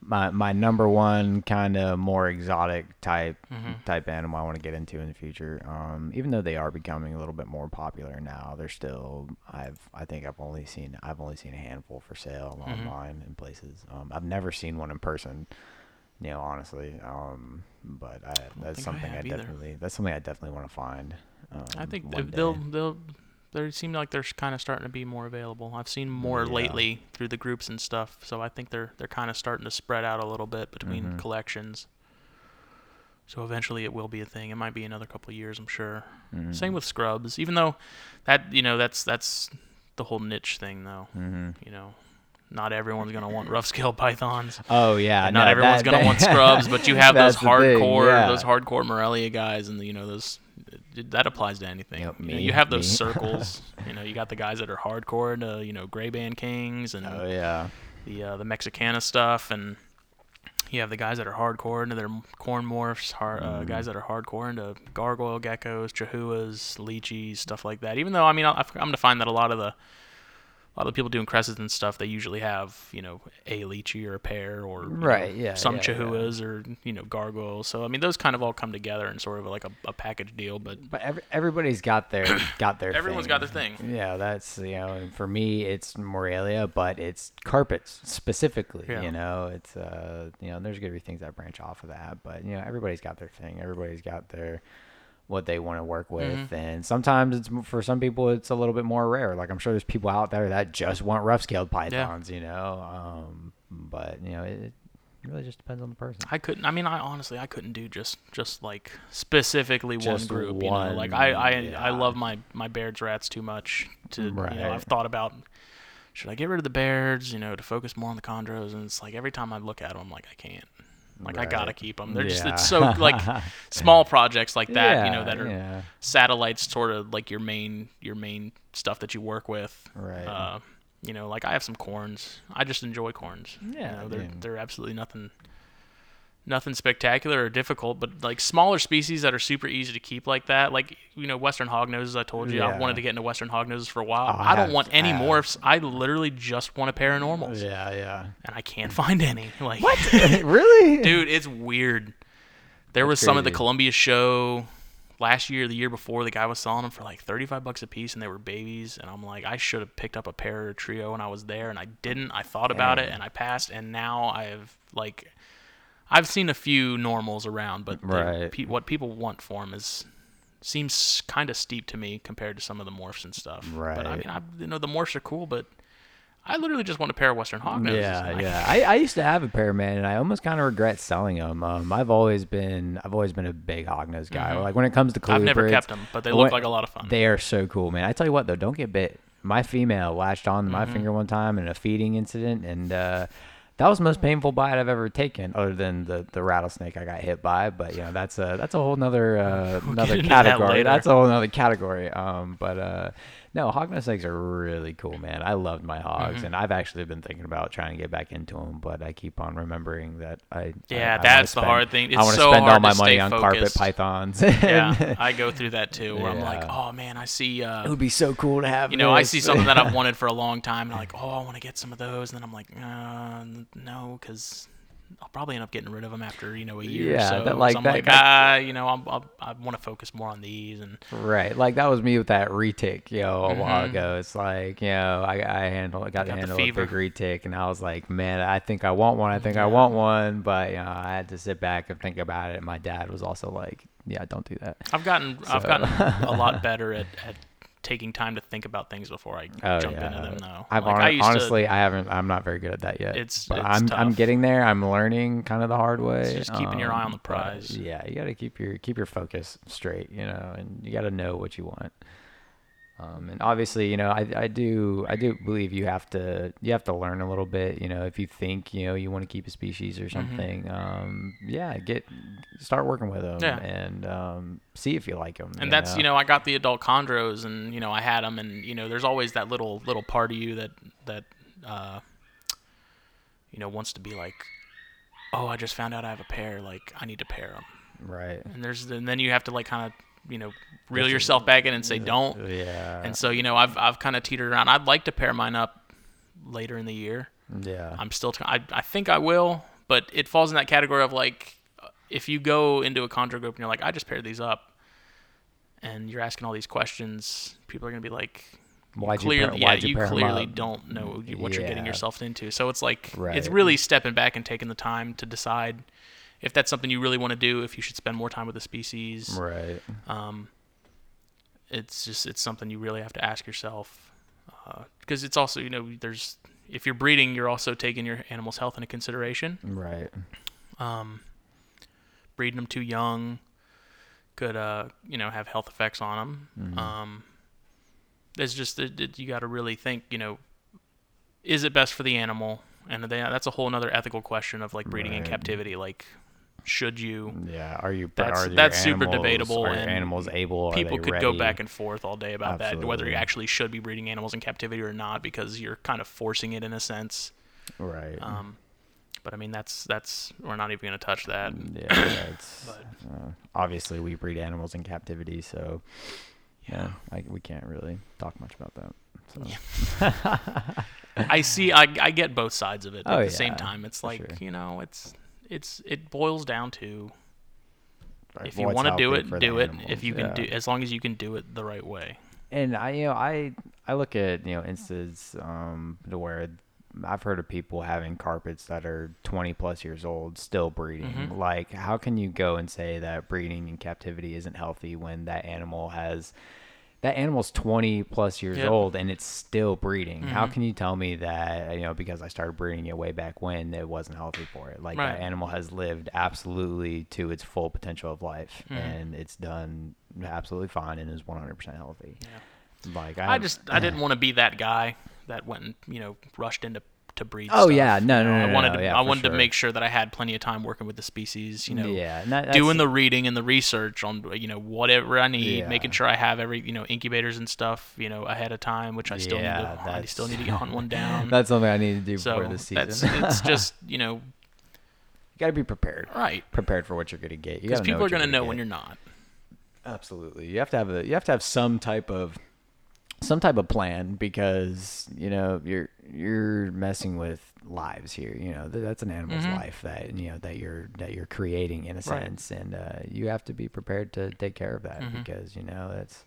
my my number one kind of more exotic type Mm-hmm. type animal I want to get into in the future. Um, even though they are becoming a little bit more popular now, they're still I've I think I've only seen I've only seen a handful for sale Mm-hmm. online in places. Um, I've never seen one in person. You know, honestly, um, but I, that's think I something I, have either. definitely that's something I definitely want to find. Um, I think they'll they'll they seem like they're kind of starting to be more available. I've seen more Yeah. lately through the groups and stuff, so I think they're they're kind of starting to spread out a little bit between Mhm. collections. So eventually it will be a thing. It might be another couple of years, I'm sure. Mhm. Same with scrubs, even though that you know that's that's the whole niche thing though. Mhm. You know, not everyone's gonna want rough scale pythons. Oh yeah, not no, everyone's that- gonna that- want scrubs, but you have those that's the thing, hardcore, yeah. those hardcore Morelia guys, and you know those. That applies to anything. Yep, you, know, you have those me. circles. you know, you got the guys that are hardcore into you know gray band kings and Oh yeah. the uh, the Mexicana stuff, and you have the guys that are hardcore into their corn morphs, har- uh, Mm-hmm. guys that are hardcore into gargoyle geckos, chahouas, lychees, stuff like that. Even though I mean, I- come to find that a lot of the a lot of people doing cresteds and stuff, they usually have you know a lychee or a pear or you know, yeah, some yeah, yeah. or you know gargoyles. So I mean, those kind of all come together in sort of like a, a package deal. But But every, everybody's got their got their. Everyone's thing. got their thing. Yeah, that's you know, and for me it's Morelia, but it's carpets specifically. You know, it's uh, you know, there's gonna be things that branch off of that, but you know, everybody's got their thing. Everybody's got their what they want to work with, Mm-hmm. and sometimes it's for some people it's a little bit more rare. Like I'm sure there's people out there that just want rough scaled pythons. You know, um, but you know, it, it really just depends on the person. I couldn't. I mean, I honestly I couldn't do just just like specifically Just one group. you know, like one, I I, I love my my Baird's rats too much to you know Right. I've thought about should I get rid of the Bairds, you know, to focus more on the chondros? And it's like every time I look at them, I'm like, I can't. Like right. I gotta keep them. They're yeah. just it's so like small projects like that, yeah, you know, that are yeah. satellites, sort of like your main your main stuff that you work with. Right. Uh, you know, like I have some corns. I just enjoy corns. Yeah. You know, they're they're absolutely nothing nothing spectacular or difficult, but like smaller species that are super easy to keep like that, like you know Western hognoses. I told you yeah. I wanted to get into Western hognoses for a while. Oh, I, I, don't want any I morphs. I literally just want a pair of normals. Yeah, yeah. And I can't find any. Like what? really? Dude, it's weird. There That's was some crazy. at the Columbia show last year, the year before. The guy was selling them for like thirty-five bucks a piece, and they were babies. And I'm like, I should have picked up a pair or a trio when I was there, and I didn't. I thought about it, and I passed. And now I have like I've seen a few normals around, but right. pe- what people want for them is seems kind of steep to me compared to some of the morphs and stuff. Right. But I mean, I, you know, the morphs are cool, but I literally just want a pair of Western Hognoses. Yeah, yeah. I, I used to have a pair, man, and I almost kind of regret selling them. Um, I've always been, I've always been a big Hognose guy. Mm-hmm. Like when it comes to colubrids, I've never kept them, but they look like a lot of fun. They are so cool, man. I tell you what, though, don't get bit. My female latched on to my mm-hmm. finger one time in a feeding incident, and. uh that was the most painful bite I've ever taken, other than the, the rattlesnake I got hit by. But you know, that's a that's a whole nother uh, we'll another category. That that's a whole another category. Um, but uh, no, hognose snakes are really cool, man. I loved my hogs, mm-hmm. and I've actually been thinking about trying to get back into them, but I keep on remembering that I. Yeah, I, that's spend, the hard thing. It's I want to so spend all my money on carpet pythons. yeah, I go through that too, where yeah. I'm like, oh man, I see. Uh, it would be so cool to have. You know, this. I see something that I've wanted for a long time, and I'm like, oh, I want to get some of those, and then I'm like, uh, no, because I'll probably end up getting rid of them after you know a year. Yeah, so. that like so I'm that, like ah, you know, I'm, I'm, i want to focus more on these and right. Like that was me with that retic, you know, a mm-hmm. while ago. It's like you know, I I handle I got, got to handle a big retic, and I was like, man, I think I want one. I think yeah. I want one, but you know, I had to sit back and think about it. And my dad was also like, yeah, don't do that. I've gotten so. I've gotten a lot better at, at taking time to think about things before I oh, jump yeah. into them though. I've like, I honestly to, I haven't I'm not very good at that yet. It's, but it's I'm tough. I'm getting there. I'm learning kind of the hard way. It's just keeping um, your eye on the um, prize. Yeah, you got to keep your keep your focus straight, you know, and you got to know what you want. Um, and obviously, you know, I, I do I do believe you have to you have to learn a little bit. You know, if you think you know you want to keep a species or mm-hmm. something, mm-hmm. um, yeah, get start working with them yeah. and um, see if you like them. And that's know? you know I got the adult chondros and you know I had them and you know there's always that little little part of you that that uh, you know wants to be like, oh I just found out I have a pair like I need to pair them. Right. And there's and then you have to like kind of you know reel yourself back in and say don't. Yeah. And so you know I've I've kind of teetered around. I'd like to pair mine up later in the year. Yeah. I'm still. T- I I think I will, but it falls in that category of like if you go into a chondro group and you're like I just paired these up, and you're asking all these questions, people are gonna be like. Why'd clearly, you pair, yeah, you, you clearly don't know what yeah. you're getting yourself into. So it's like right. it's really stepping back and taking the time to decide if that's something you really want to do, if you should spend more time with the species. Right. Um, it's just it's something you really have to ask yourself because uh, it's also you know there's if you're breeding, you're also taking your animal's health into consideration. Right. Um, breeding them too young could uh you know have health effects on them. Mm-hmm. Um, it's just that it, you got to really think you know is it best for the animal and they, that's a whole another ethical question of like breeding right. in captivity like should you? Yeah, are you? That's are that's animals, super debatable. Are and animals able? People could ready? go back and forth all day about Absolutely. that, whether you actually should be breeding animals in captivity or not, because you're kind of forcing it in a sense. Right. Um, but I mean, that's that's we're not even going to touch that. Yeah, it's uh, obviously we breed animals in captivity, so yeah, I, we can't really talk much about that. So. Yeah. I see. I, I get both sides of it. Oh, at the yeah, same time, it's like sure. you know, it's it's it boils down to right. if you want to do it, do it. Animals. If you can yeah. do, as long as you can do it the right way. And I, you know, I I look at you know instances um, to where I've heard of people having carpets that are 20 plus years old still breeding. Mm-hmm. Like, how can you go and say that breeding in captivity isn't healthy when that animal has that animal's 20 plus years yep. old and it's still breeding. Mm-hmm. How can you tell me that, you know, because I started breeding it way back when it wasn't healthy for it? Like right. that animal has lived absolutely to its full potential of life mm-hmm. and it's done absolutely fine and is 100% healthy. Yeah. Like I, I just I didn't want to be that guy that went and you know rushed into to breed. Oh stuff. yeah, no, no, no. I wanted no, to, yeah, I wanted to make sure that I had plenty of time working with the species. You know, yeah, that, doing the reading and the research on you know whatever I need, Yeah. making sure I have every you know incubators and stuff you know ahead of time, which I still Yeah, need to I still need to hunt one down. That's something I need to do so before the season. it's just you know you got to be prepared. right Prepared for what you're gonna get. You because know people are gonna know get. when you're not. Absolutely. You have to have a you have to have some type of some type of plan because, you know, you're you're messing with lives here. You know, th- that's an animal's Mhm. life that you know that you're that you're creating in a Right. sense and uh, you have to be prepared to take care of that Mhm. because, you know, it's that's,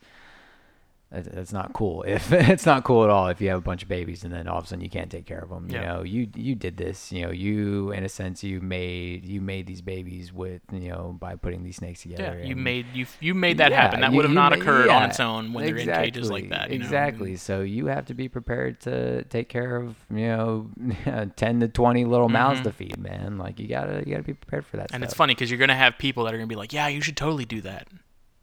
that's not cool. If it's not cool at all if you have a bunch of babies and then all of a sudden you can't take care of them. You Yeah. know, you you did this. You know, you in a sense you made you made these babies with you know by putting these snakes together. Yeah, you made you you made that Yeah, happen. That you- would have not occurred on its own when they're in cages like that. You know? exactly. So you have to be prepared to take care of you know ten to twenty little mouths Mhm. to feed, man. Like you gotta you gotta be prepared for that. And it's funny because you're gonna have people that are gonna be like, "Yeah, you should totally do that."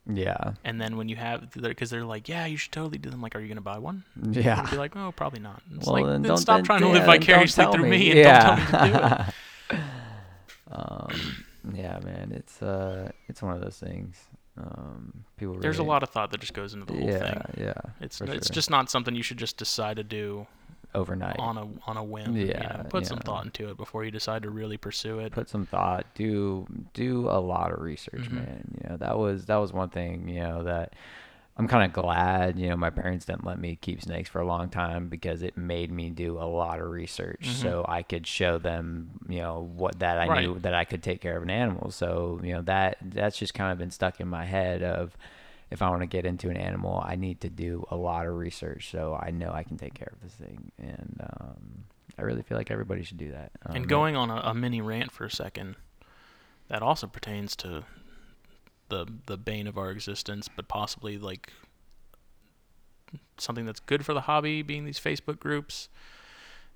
Yeah, And then when you have, because they're like, "Yeah, you should totally do them." Like, are you gonna buy one? yeah. You'd be like, "Oh, probably not." It's well, like, then, then don't stop then- trying to yeah, live vicariously through me. me and yeah. don't tell me to do it. um, yeah, man. It's uh, it's one of those things. Um, people. There's a lot of thought that just goes into the whole Yeah, thing. yeah. yeah. It's it's sure. just not something you should just decide to do overnight. on a on a whim. you Yeah, know? put some thought into it before you decide to really pursue it. put some thought do do a lot of research Mhm. man you know that was that was one thing you know that i'm kind of glad you know my parents didn't let me keep snakes for a long time because it made me do a lot of research Mhm. so i could show them you know what that i knew that i could take care of an animal so you know that that's just kind of been stuck in my head of if I want to get into an animal, I need to do a lot of research so I know I can take care of this thing. And um, I really feel like everybody should do that. Um, And going on a, a mini rant for a second, that also pertains to the the bane of our existence, but possibly like something that's good for the hobby, being these Facebook groups,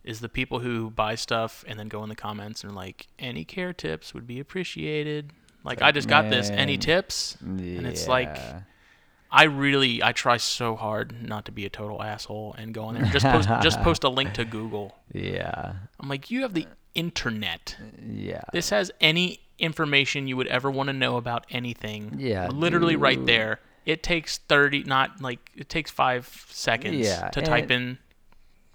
is the people who buy stuff and then go in the comments and like, any care tips would be appreciated. Like I just got this. Any Man. tips? and it's like- I really I try so hard not to be a total asshole and go on there and just post just post a link to Google. yeah, I'm like, you have the internet. yeah, This has any information you would ever want to know about anything. Yeah, Literally right there. It takes 30, not like, it takes five seconds Yeah, to type in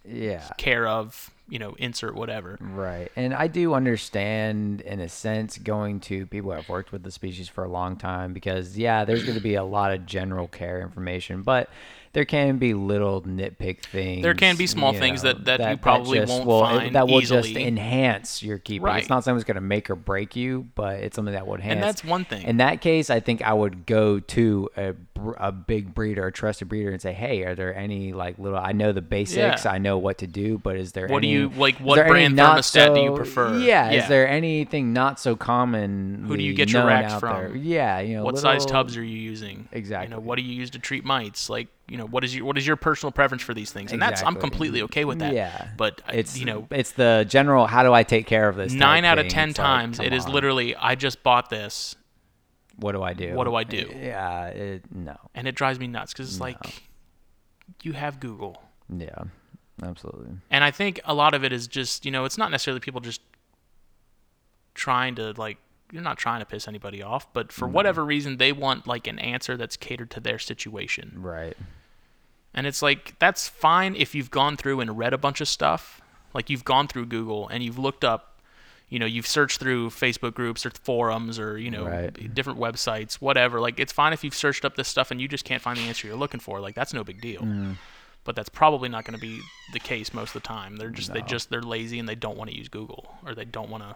yeah. care of, you know, insert whatever. Right. And I do understand, in a sense, going to people who have worked with the species for a long time because, yeah, there's going to be a lot of general care information, but there can be little nitpick things. There can be small you things know, that- that you probably just won't will, find That will just enhance your keeping. Right. It's not something that's going to make or break you, but it's something that would enhance. And that's one thing. In that case, I think I would go to a, a big breeder, a trusted breeder, and say, "Hey, are there any like little? I know the basics, Yeah. I know what to do, but is there What do you- like, what brand thermostat do you prefer? Yeah, Yeah. is there anything not so common? Who do you get your racks from? There? Yeah, you know, what size tubs are you using? You Exactly. know, what do you use to treat mites? Like, you know, what is your what is your personal preference for these things? And that's I'm completely okay with that. Yeah, But uh, it's you know, it's the general. How do I take care of this? nine out of ten It's times come it is on, literally I just bought this What do I do? what do I do? Yeah, it, no. and it drives me nuts because it's No. like you have Google. Yeah, absolutely. And I think a lot of it is just, you know, it's not necessarily people just trying to like you're not trying to piss anybody off, but for whatever reason they want like an answer that's catered to their situation. Right. And it's like that's fine if you've gone through and read a bunch of stuff. Like you've gone through Google and you've looked up, you know, you've searched through Facebook groups or forums or, you know, Right. different websites, whatever. Like it's fine if you've searched up this stuff and you just can't find the answer you're looking for. Like that's no big deal. Mm. But that's probably not going to be the case most of the time. They're just they just they're lazy and they don't want to use Google or they don't want to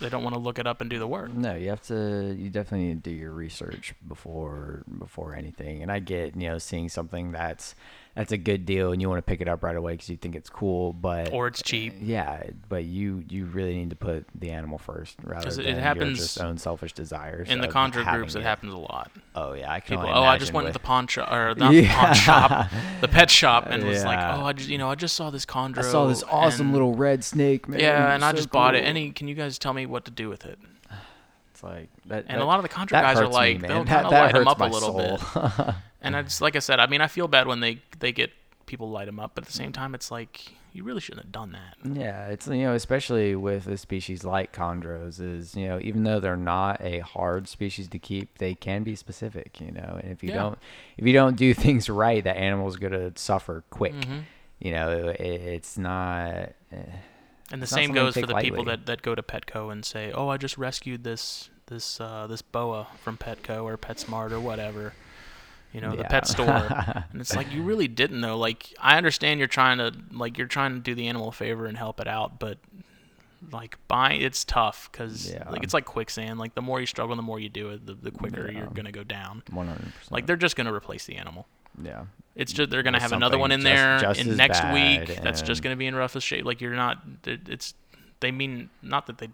they don't want to look it up and do the work. No, you have to. You definitely need to do your research before before anything. And I get you know seeing something that's that's a good deal and you want to pick it up right away because you think it's cool, but Or it's cheap. yeah, but you you really need to put the animal first rather it than happens your just own selfish desires. In the chondro groups, it it happens a lot. Oh yeah, I can People, oh, I just went to the pawn shop or not the pawn shop, the pet shop, and was like, oh, I just you know I just saw this chondro. I saw this awesome and- little red snake, man. yeah, and was I so just bought it. Any, can you guys tell me what to do with it? It's like that. And that- a lot of the chondro guys are hurts me, like, they'll kind of light them up a my little bit. And I just like I said, I mean, I feel bad when they they get people light them up, but at the same time, it's like you really shouldn't have done that. Yeah, it's you know especially with a species like chondros is you know even though they're not a hard species to keep, they can be specific. You know, and if you Yeah. don't if you don't do things right, that animal's gonna suffer quick. Mhm. You know, it, it's not. eh, And the same goes for the people that, that go to Petco and say, "Oh, I just rescued this this uh, this boa from Petco or PetSmart or whatever." You know, the pet store. and it's like you really didn't though. Like I understand you're trying to like you're trying to do the animal a favor and help it out, but like buying it's tough because Yeah. like it's like quicksand. Like the more you struggle, the more you do it, the, the quicker Yeah. you're gonna go down. One hundred percent. Like they're just gonna replace the animal. yeah. It's just they're gonna With have another one in something there just- just in next week. That's just gonna be in roughest shape. Like you're not. it- It's they mean not that they.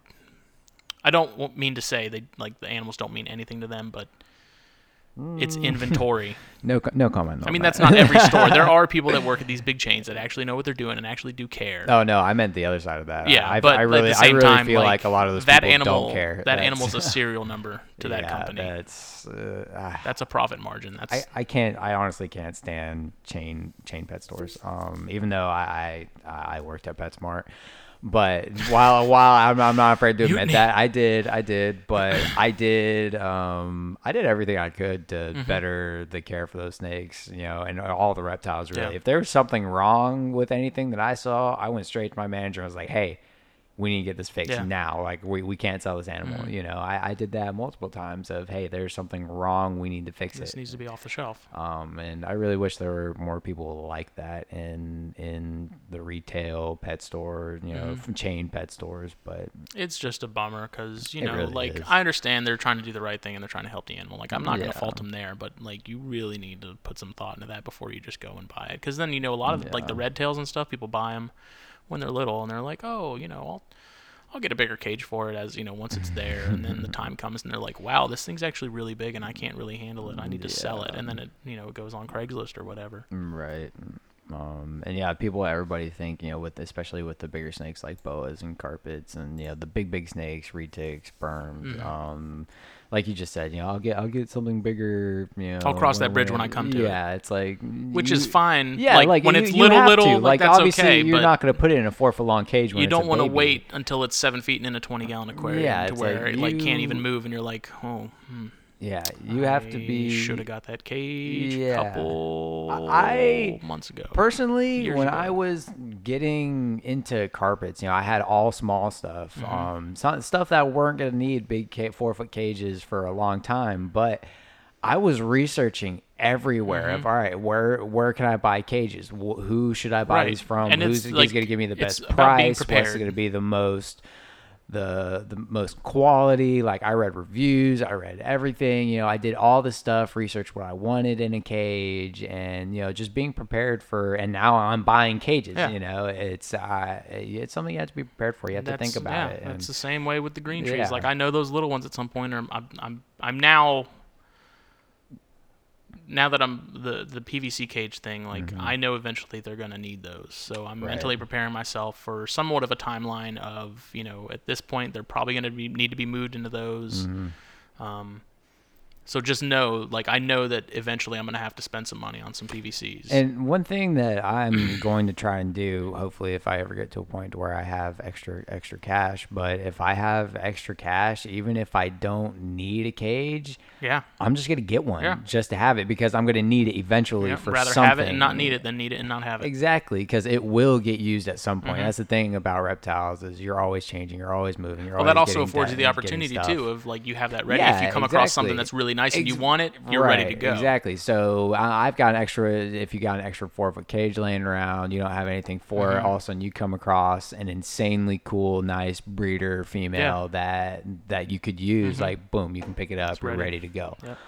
I don't mean to say they like the animals don't mean anything to them, but it's inventory. No, no comment. I mean that. that's not every store. There are people that work at these big chains that actually know what they're doing and actually do care. Oh no, I meant the other side of that. yeah, I, but I really, at the same I really time, feel like, like, a lot of those that people animal, don't care. That That's- animal's a serial number to that yeah, company. That's. Uh, ah. That's a profit margin. That's I, I can't I honestly can't stand chain chain pet stores. Um, even though I I, I worked at PetSmart, but while while I'm, I'm not afraid to admit Mutiny. that I did I did, but I did um I did everything I could to Mm-hmm. better the care for those snakes, you know, and all the reptiles really. Yeah. If there was something wrong with anything that I saw, I went straight to my manager and was like, hey. We need to get this fixed Yeah. now. Like we, we can't sell this animal. Mhm. You know, I, I did that multiple times. Of hey, there's something wrong. We need to fix this it. needs to be off the shelf. Um, and I really wish there were more people like that in in the retail pet store, you know, Mhm. chain pet stores. But it's just a bummer because you know really like is. i understand they're trying to do the right thing and they're trying to help the animal like i'm not going to fault them there but like you really need to put some thought into that before you just go and buy it because then you know a lot of like the red tails and stuff people buy them when they're little and they're like oh you know i'll I'll get a bigger cage for it as you know once it's there, and then the time comes and they're like, "Wow, this thing's actually really big, and I can't really handle it. I need to sell it." And then it, you know, it goes on Craigslist or whatever. Mm, right. Um, and yeah, people, everybody think, you know, with especially with the bigger snakes like boas and carpets and you know the big big snakes, retics, burms. Mhm. Um, like you just said, you know, I'll get I'll get something bigger. You know, I'll cross that bridge when I come to it. Yeah, it's like Which you- is fine. Yeah, like, like, when you- it's you little, little, to. like, obviously okay. you're not going to put it in a four foot long cage. When you don't want to wait until it's seven feet and in a 20 gallon aquarium Yeah, to where like it like can't even move and you're like oh hmm, Yeah, you have to be. should have got that cage a Yeah. couple I- months ago Personally, when ago. I was getting into carpets, you know, I had all small stuff, Mhm. um, some stuff that weren't gonna need big ca- four foot cages for a long time. But I was researching everywhere of Mhm. all right, where where can I buy cages? Wh- who should I buy Right. these from? And Who's, like- gonna give me the best price? What's gonna be the most the the most quality like i read reviews i read everything you know i did all the stuff researched what i wanted in a cage and you know just being prepared for and now i'm buying cages Yeah. you know it's uh it's something you have to be prepared for you have to think about yeah, it and that's the same way with the green trees Yeah. like i know those little ones at some point or i'm i'm, I'm now now that I'm the the PVC cage thing, like Mhm. I know eventually they're gonna need those. So I'm Right. mentally preparing myself for somewhat of a timeline of you know at this point they're probably gonna be, need to be moved into those. Mhm. Um, so just know, like I know that eventually I'm gonna have to spend some money on some PVCs. And one thing that I'm going to try and do, hopefully, if I ever get to a point where I have extra extra cash, but if I have extra cash, even if I don't need a cage, yeah, I'm just gonna get one Yeah. just to have it because I'm gonna need it eventually yeah for rather something. have it and not need it than need it and not have it. Exactly, because it will get used at some point. Mhm. That's the thing about reptiles is you're always changing, you're always moving. You're Well, that also affords you the opportunity too of like you have that ready. if you come across something that's really nice and you want it, you're ready to go. Exactly. So I I've got an extra. If you got an extra four foot cage laying around, you don't have anything for it. Mhm. All of a sudden, you come across an insanely cool, nice breeder female that that you could use. Mhm. Like boom, you can pick it up. It's You're ready. ready to go. Yep.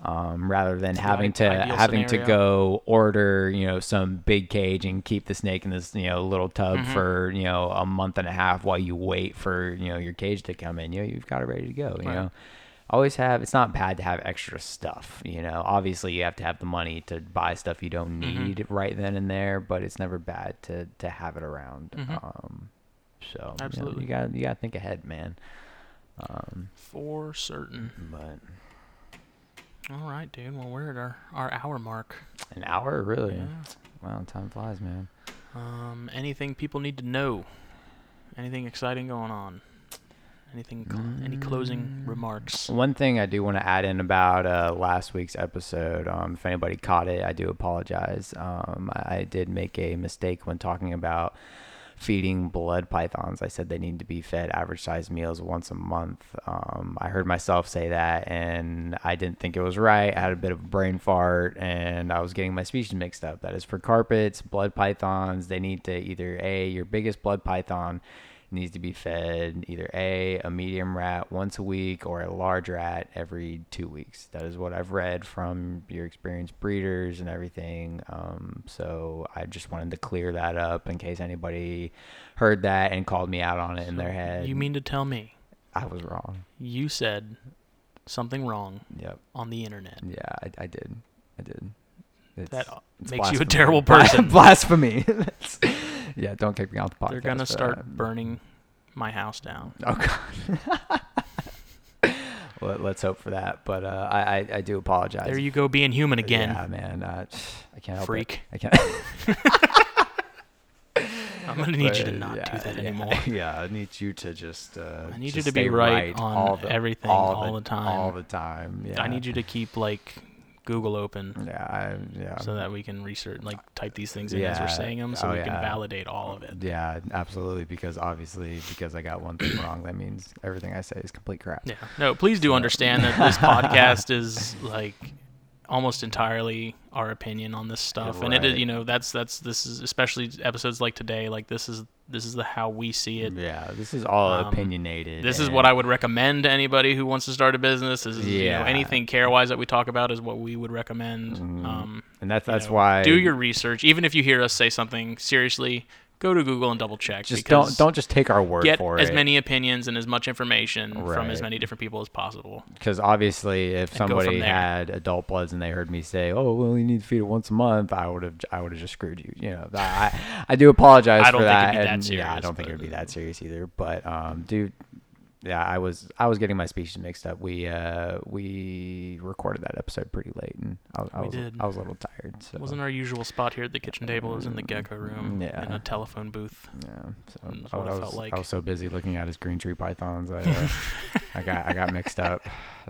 Um, rather than the having to having scenario. to go order you know some big cage and keep the snake in this you know little tub Mhm. for you know a month and a half while you wait for you know your cage to come in. You know you've got it ready to go. You Right. know always have it's not bad to have extra stuff you know obviously you have to have the money to buy stuff you don't Mhm. need right then and there but it's never bad to to have it around Mhm. um so you, know, you got you got to think ahead man um For certain. but All right, dude. Well, we're at our, our hour mark. an hour really Yeah. Wow, time flies, man. Um, anything people need to know? Anything exciting going on? Anything? Any closing Mm. remarks? One thing I do want to add in about uh, last week's episode, um, if anybody caught it, I do apologize. Um, I, did make a mistake when talking about feeding blood pythons. I said they need to be fed average size meals once a month. Um, I heard myself say that and I didn't think it was right. I had a bit of a brain fart and I was getting my species mixed up. That is for carpets, blood pythons, they need to either A, your biggest blood python needs to be fed either a a medium rat once a week or a large rat every two weeks. That is what I've read from your experienced breeders and everything. Um, so I just wanted to clear that up in case anybody heard that and called me out on it in their head. You mean to tell me I was wrong? you said something wrong Yep. on the internet? Yeah, I, I did. I did. It's, That makes you a terrible person. Blasphemy. Yeah, don't kick me off the podcast. They're gonna start that. burning my house down. Oh god. Let, let's hope for that. But uh, I, I I do apologize. There you go, being human again. Yeah, man. Uh, I can't help Freak. it. I can't. I'm gonna need you to not yeah, do that yeah, anymore. Yeah, I need you to just. Uh, I need you to be stay right on all the, everything all the time. All the time. Yeah. I need you to keep like Google open Yeah. I, yeah. so that we can research, like type these things in as Yeah. we're saying them, so Oh, we can validate all of it. Yeah, absolutely. Because obviously, because I got one thing wrong, that means everything I say is complete crap. Yeah. No, please do understand that this podcast is like almost entirely our opinion on this stuff, and it is, you know, that's that's this is especially episodes like today. Like this is this is the how we see it. Yeah, this is all Um, opinionated. This is what I would recommend to anybody who wants to start a business. This is you know, Yeah. anything care wise that we talk about is what we would recommend. Mhm. Um, and that's you that's know, why do your research. Even if you hear us say something seriously, go to Google and double check. just don't don't just take our word get for as it. As many opinions and as much information from as many different people as possible. because obviously if And somebody had adult bloods and they heard me say oh well you need to feed it once a month i would have i would have just screwed you you know i i do apologize I don't for think that it'd be that and yeah i don't think it'd be that serious either but um dude yeah i was i was getting my species mixed up we uh we recorded that episode pretty late and i, I was did. i was a little tired so It wasn't our usual spot here at the kitchen table. It was in the gecko room in a telephone booth. yeah so That's I, what it I felt was, like. I was so busy looking at his green tree pythons i uh, I got I got mixed up.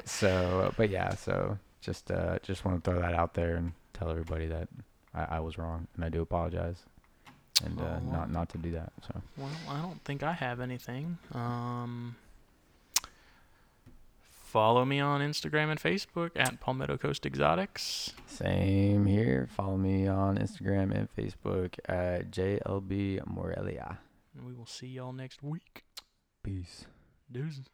So, but yeah, so just uh, just want to throw that out there and tell everybody that I, I was wrong and I do apologize and uh, Oh, well. not not to do that. So Well, I don't think I have anything. Um, follow me on Instagram and Facebook at Palmetto Coast Exotics. same here. Follow me on Instagram and Facebook at JLB Morelia. And we will see y'all next week. Peace. Deuces.